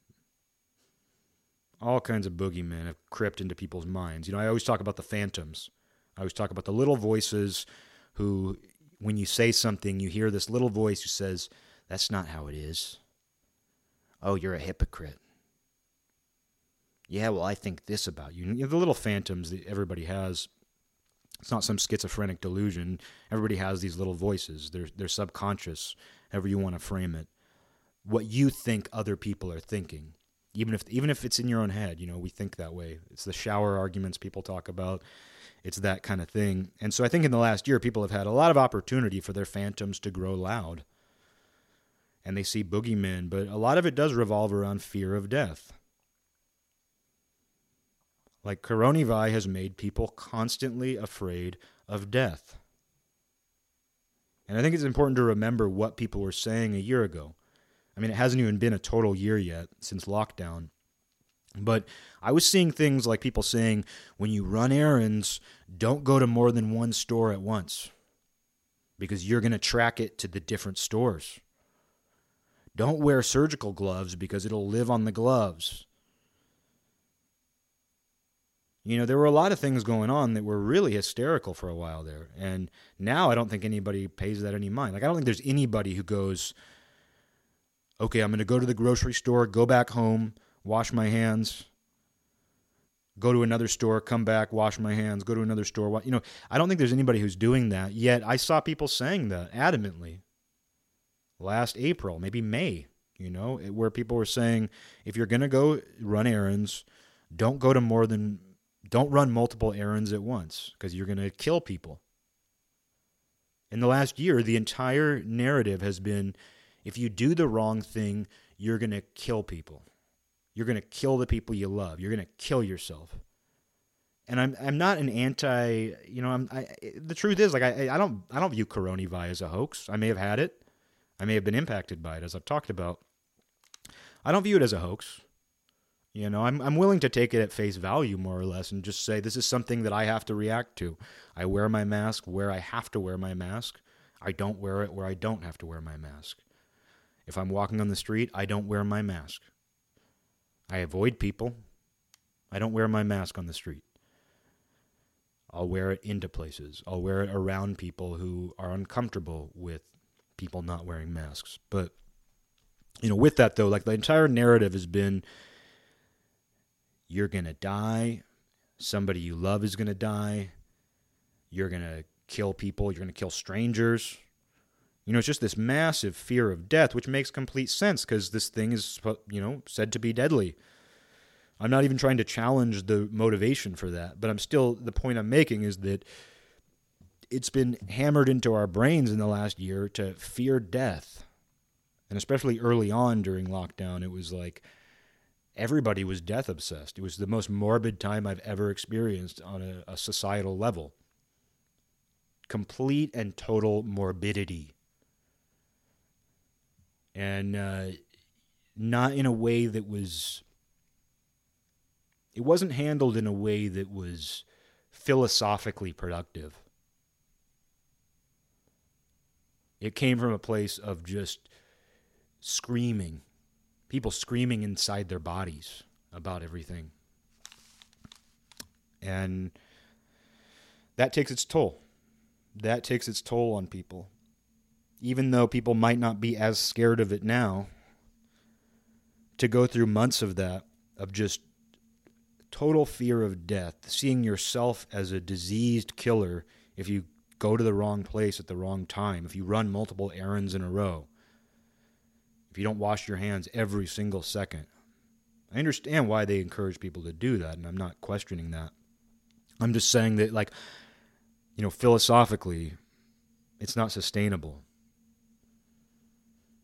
all kinds of boogeymen have crept into people's minds. You know, I always talk about the phantoms. I always talk about the little voices who, when you say something, you hear this little voice who says, That's not how it is. Oh, you're a hypocrite. Yeah, well, I think this about you. you know, the little phantoms that everybody has. It's not some schizophrenic delusion. Everybody has these little voices. They're, they're subconscious, however you want to frame it. What you think other people are thinking even if even if it's in your own head you know we think that way. It's the shower arguments people talk about. It's that kind of thing. And so i think in the last year people have had a lot of opportunity for their phantoms to grow loud. And they see boogeymen but a lot of it does revolve around fear of death. Like coronavirus has made people constantly afraid of death. And i think it's important to remember what people were saying a year ago I mean, it hasn't even been a total year yet since lockdown. But I was seeing things like people saying, when you run errands, don't go to more than one store at once because you're going to track it to the different stores. Don't wear surgical gloves because it'll live on the gloves. You know, there were a lot of things going on that were really hysterical for a while there. And now I don't think anybody pays that any mind. Like, I don't think there's anybody who goes, okay, I'm going to go to the grocery store, go back home, wash my hands, go to another store, come back, wash my hands, go to another store. You know, I don't think there's anybody who's doing that. Yet I saw people saying that adamantly last April, maybe May, you know, eh, where people were saying if you're going to go run errands, don't go to more than don't run multiple errands at once because you're going to kill people. In the last year, the entire narrative has been if you do the wrong thing, you're going to kill people. You're going to kill the people you love. You're going to kill yourself. And I'm I'm not an anti, you know, I'm I, the truth is like I I don't I don't view coronavirus as a hoax. I may have had it. I may have been impacted by it as I've talked about. I don't view it as a hoax. You know, I'm I'm willing to take it at face value more or less and just say this is something that I have to react to. I wear my mask where I have to wear my mask. I don't wear it where I don't have to wear my mask. If I'm walking on the street, I don't wear my mask. I avoid people. I don't wear my mask on the street. I'll wear it into places. I'll wear it around people who are uncomfortable with people not wearing masks. But you know, with that though, like the entire narrative has been you're going to die, somebody you love is going to die, you're going to kill people, you're going to kill strangers, you know, it's just this massive fear of death, which makes complete sense because this thing is, you know, said to be deadly. I'm not even trying to challenge the motivation for that, but I'm still, the point I'm making is that it's been hammered into our brains in the last year to fear death. And especially early on during lockdown, it was like everybody was death obsessed. It was the most morbid time I've ever experienced on a, a societal level. Complete and total morbidity and uh, not in a way that was. It wasn't handled in a way that was philosophically productive. It came from a place of just screaming, people screaming inside their bodies about everything. And that takes its toll. That takes its toll on people. Even though people might not be as scared of it now, to go through months of that, of just total fear of death, seeing yourself as a diseased killer if you go to the wrong place at the wrong time, if you run multiple errands in a row, if you don't wash your hands every single second. I understand why they encourage people to do that, and I'm not questioning that. I'm just saying that, like, you know, philosophically, it's not sustainable.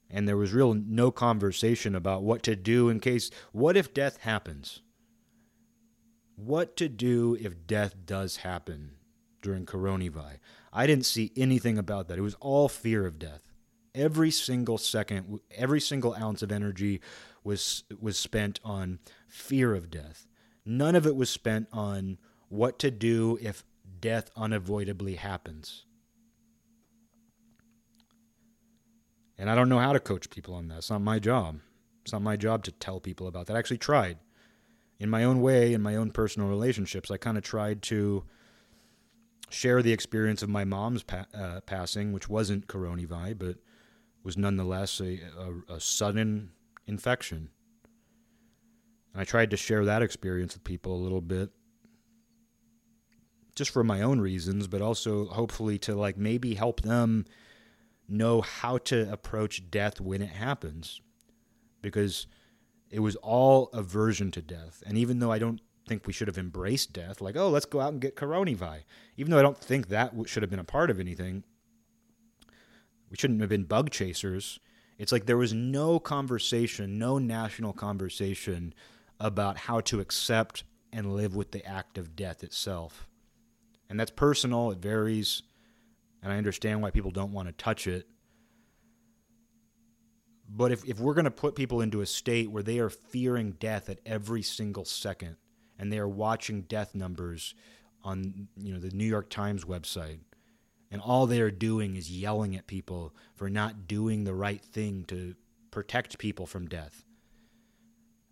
And there was real no conversation about what to do in case, what if death happens? What to do if death does happen during coronavirus? I didn't see anything about that. It was all fear of death. Every single second, every single ounce of energy was was spent on fear of death. None of it was spent on what to do if death unavoidably happens. And I don't know how to coach people on that. It's not my job. It's not my job to tell people about that. I actually tried. In my own way, in my own personal relationships, I kind of tried to share the experience of my mom's pa- uh, passing, which wasn't coronavirus, but was nonetheless a, a, a sudden infection. And I tried to share that experience with people a little bit just for my own reasons, but also hopefully to like maybe help them know how to approach death when it happens. Because it was all aversion to death. And even though I don't think we should have embraced death, like, oh, let's go out and get coronavirus, even though I don't think that should have been a part of anything, we shouldn't have been bug chasers. It's like there was no conversation, no national conversation about how to accept and live with the act of death itself. And that's personal, it varies, and I understand why people don't want to touch it. But if, if we're going to put people into a state where they are fearing death at every single second, and they are watching death numbers on you know the New York Times website, and all they are doing is yelling at people for not doing the right thing to protect people from death.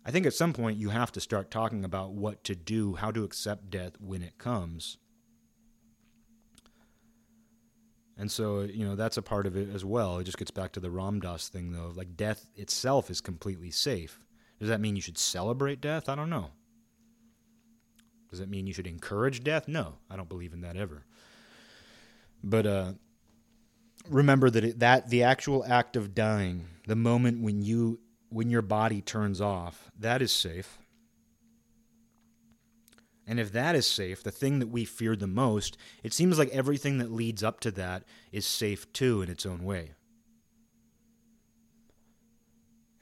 I think at some point you have to start talking about what to do, how to accept death when it comes. And so, you know, that's a part of it as well. It just gets back to the Ram Dass thing, though. Like, death itself is completely safe. Does that mean you should celebrate death? I don't know. Does that mean you should encourage death? No, I don't believe in that ever. But uh, remember that it, that the actual act of dying, the moment when you when your body turns off, that is safe. And if that is safe, the thing that we fear the most, it seems like everything that leads up to that is safe too in its own way.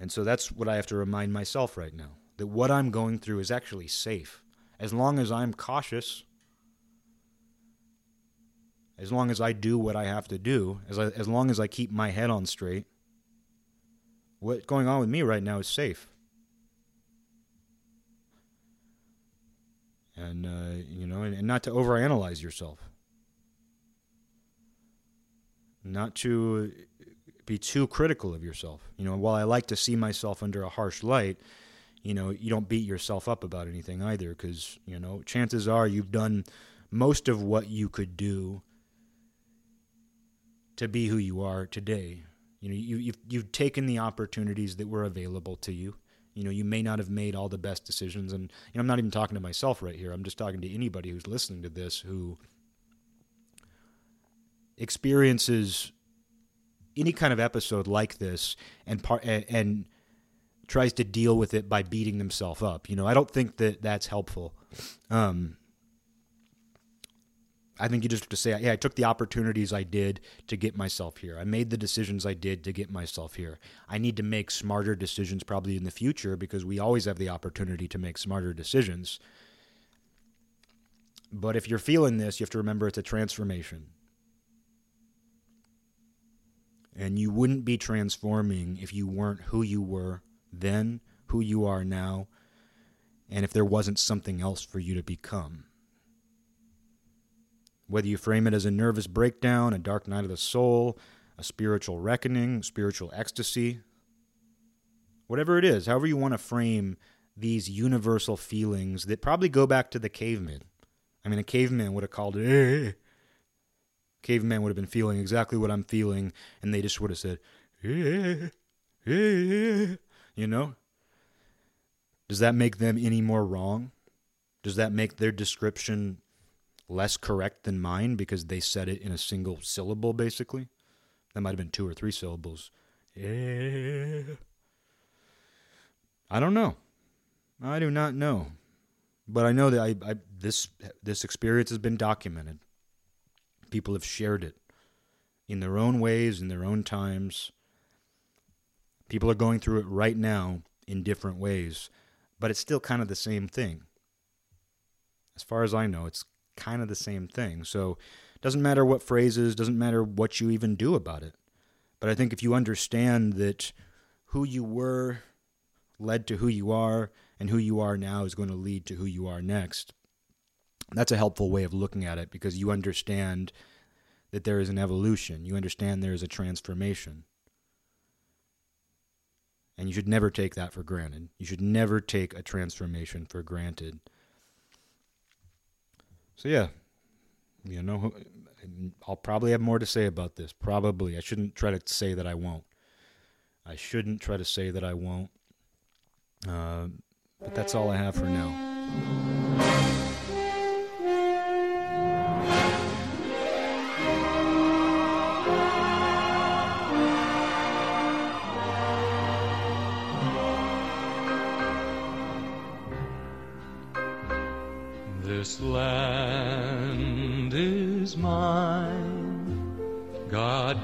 And so that's what I have to remind myself right now that what I'm going through is actually safe. As long as I'm cautious, as long as I do what I have to do, as, I, as long as I keep my head on straight, what's going on with me right now is safe. And uh, you know, and, and not to overanalyze yourself, not to be too critical of yourself. You know, while I like to see myself under a harsh light, you know, you don't beat yourself up about anything either, because you know, chances are you've done most of what you could do to be who you are today. You know, you, you've you've taken the opportunities that were available to you you know, you may not have made all the best decisions. And you know, I'm not even talking to myself right here. I'm just talking to anybody who's listening to this who experiences any kind of episode like this and par- and, and tries to deal with it by beating themselves up. You know, I don't think that that's helpful. Um, I think you just have to say, yeah, I took the opportunities I did to get myself here. I made the decisions I did to get myself here. I need to make smarter decisions probably in the future because we always have the opportunity to make smarter decisions. But if you're feeling this, you have to remember it's a transformation. And you wouldn't be transforming if you weren't who you were then, who you are now, and if there wasn't something else for you to become. Whether you frame it as a nervous breakdown, a dark night of the soul, a spiritual reckoning, spiritual ecstasy, whatever it is, however you want to frame these universal feelings that probably go back to the caveman. I mean, a caveman would have called it. Eh. eh, eh. Caveman would have been feeling exactly what I'm feeling, and they just would have said, eh, eh, eh you know? Does that make them any more wrong? Does that make their description less correct than mine because they said it in a single syllable, basically? That might have been two or three syllables. Yeah. I don't know. I do not know. But I know that I, I this this experience has been documented. People have shared it in their own ways, in their own times. People are going through it right now in different ways, but it's still kind of the same thing. As far as I know, it's kind of the same thing. So it doesn't matter what phrases, doesn't matter what you even do about it. But I think if you understand that who you were led to who you are, and who you are now is going to lead to who you are next. That's a helpful way of looking at it because you understand that there is an evolution. You understand there is a transformation. And you should never take that for granted. You should never take a transformation for granted. So, yeah, you know, I'll probably have more to say about this. Probably. I shouldn't try to say that I won't. I shouldn't try to say that I won't. Uh, but that's all I have for now.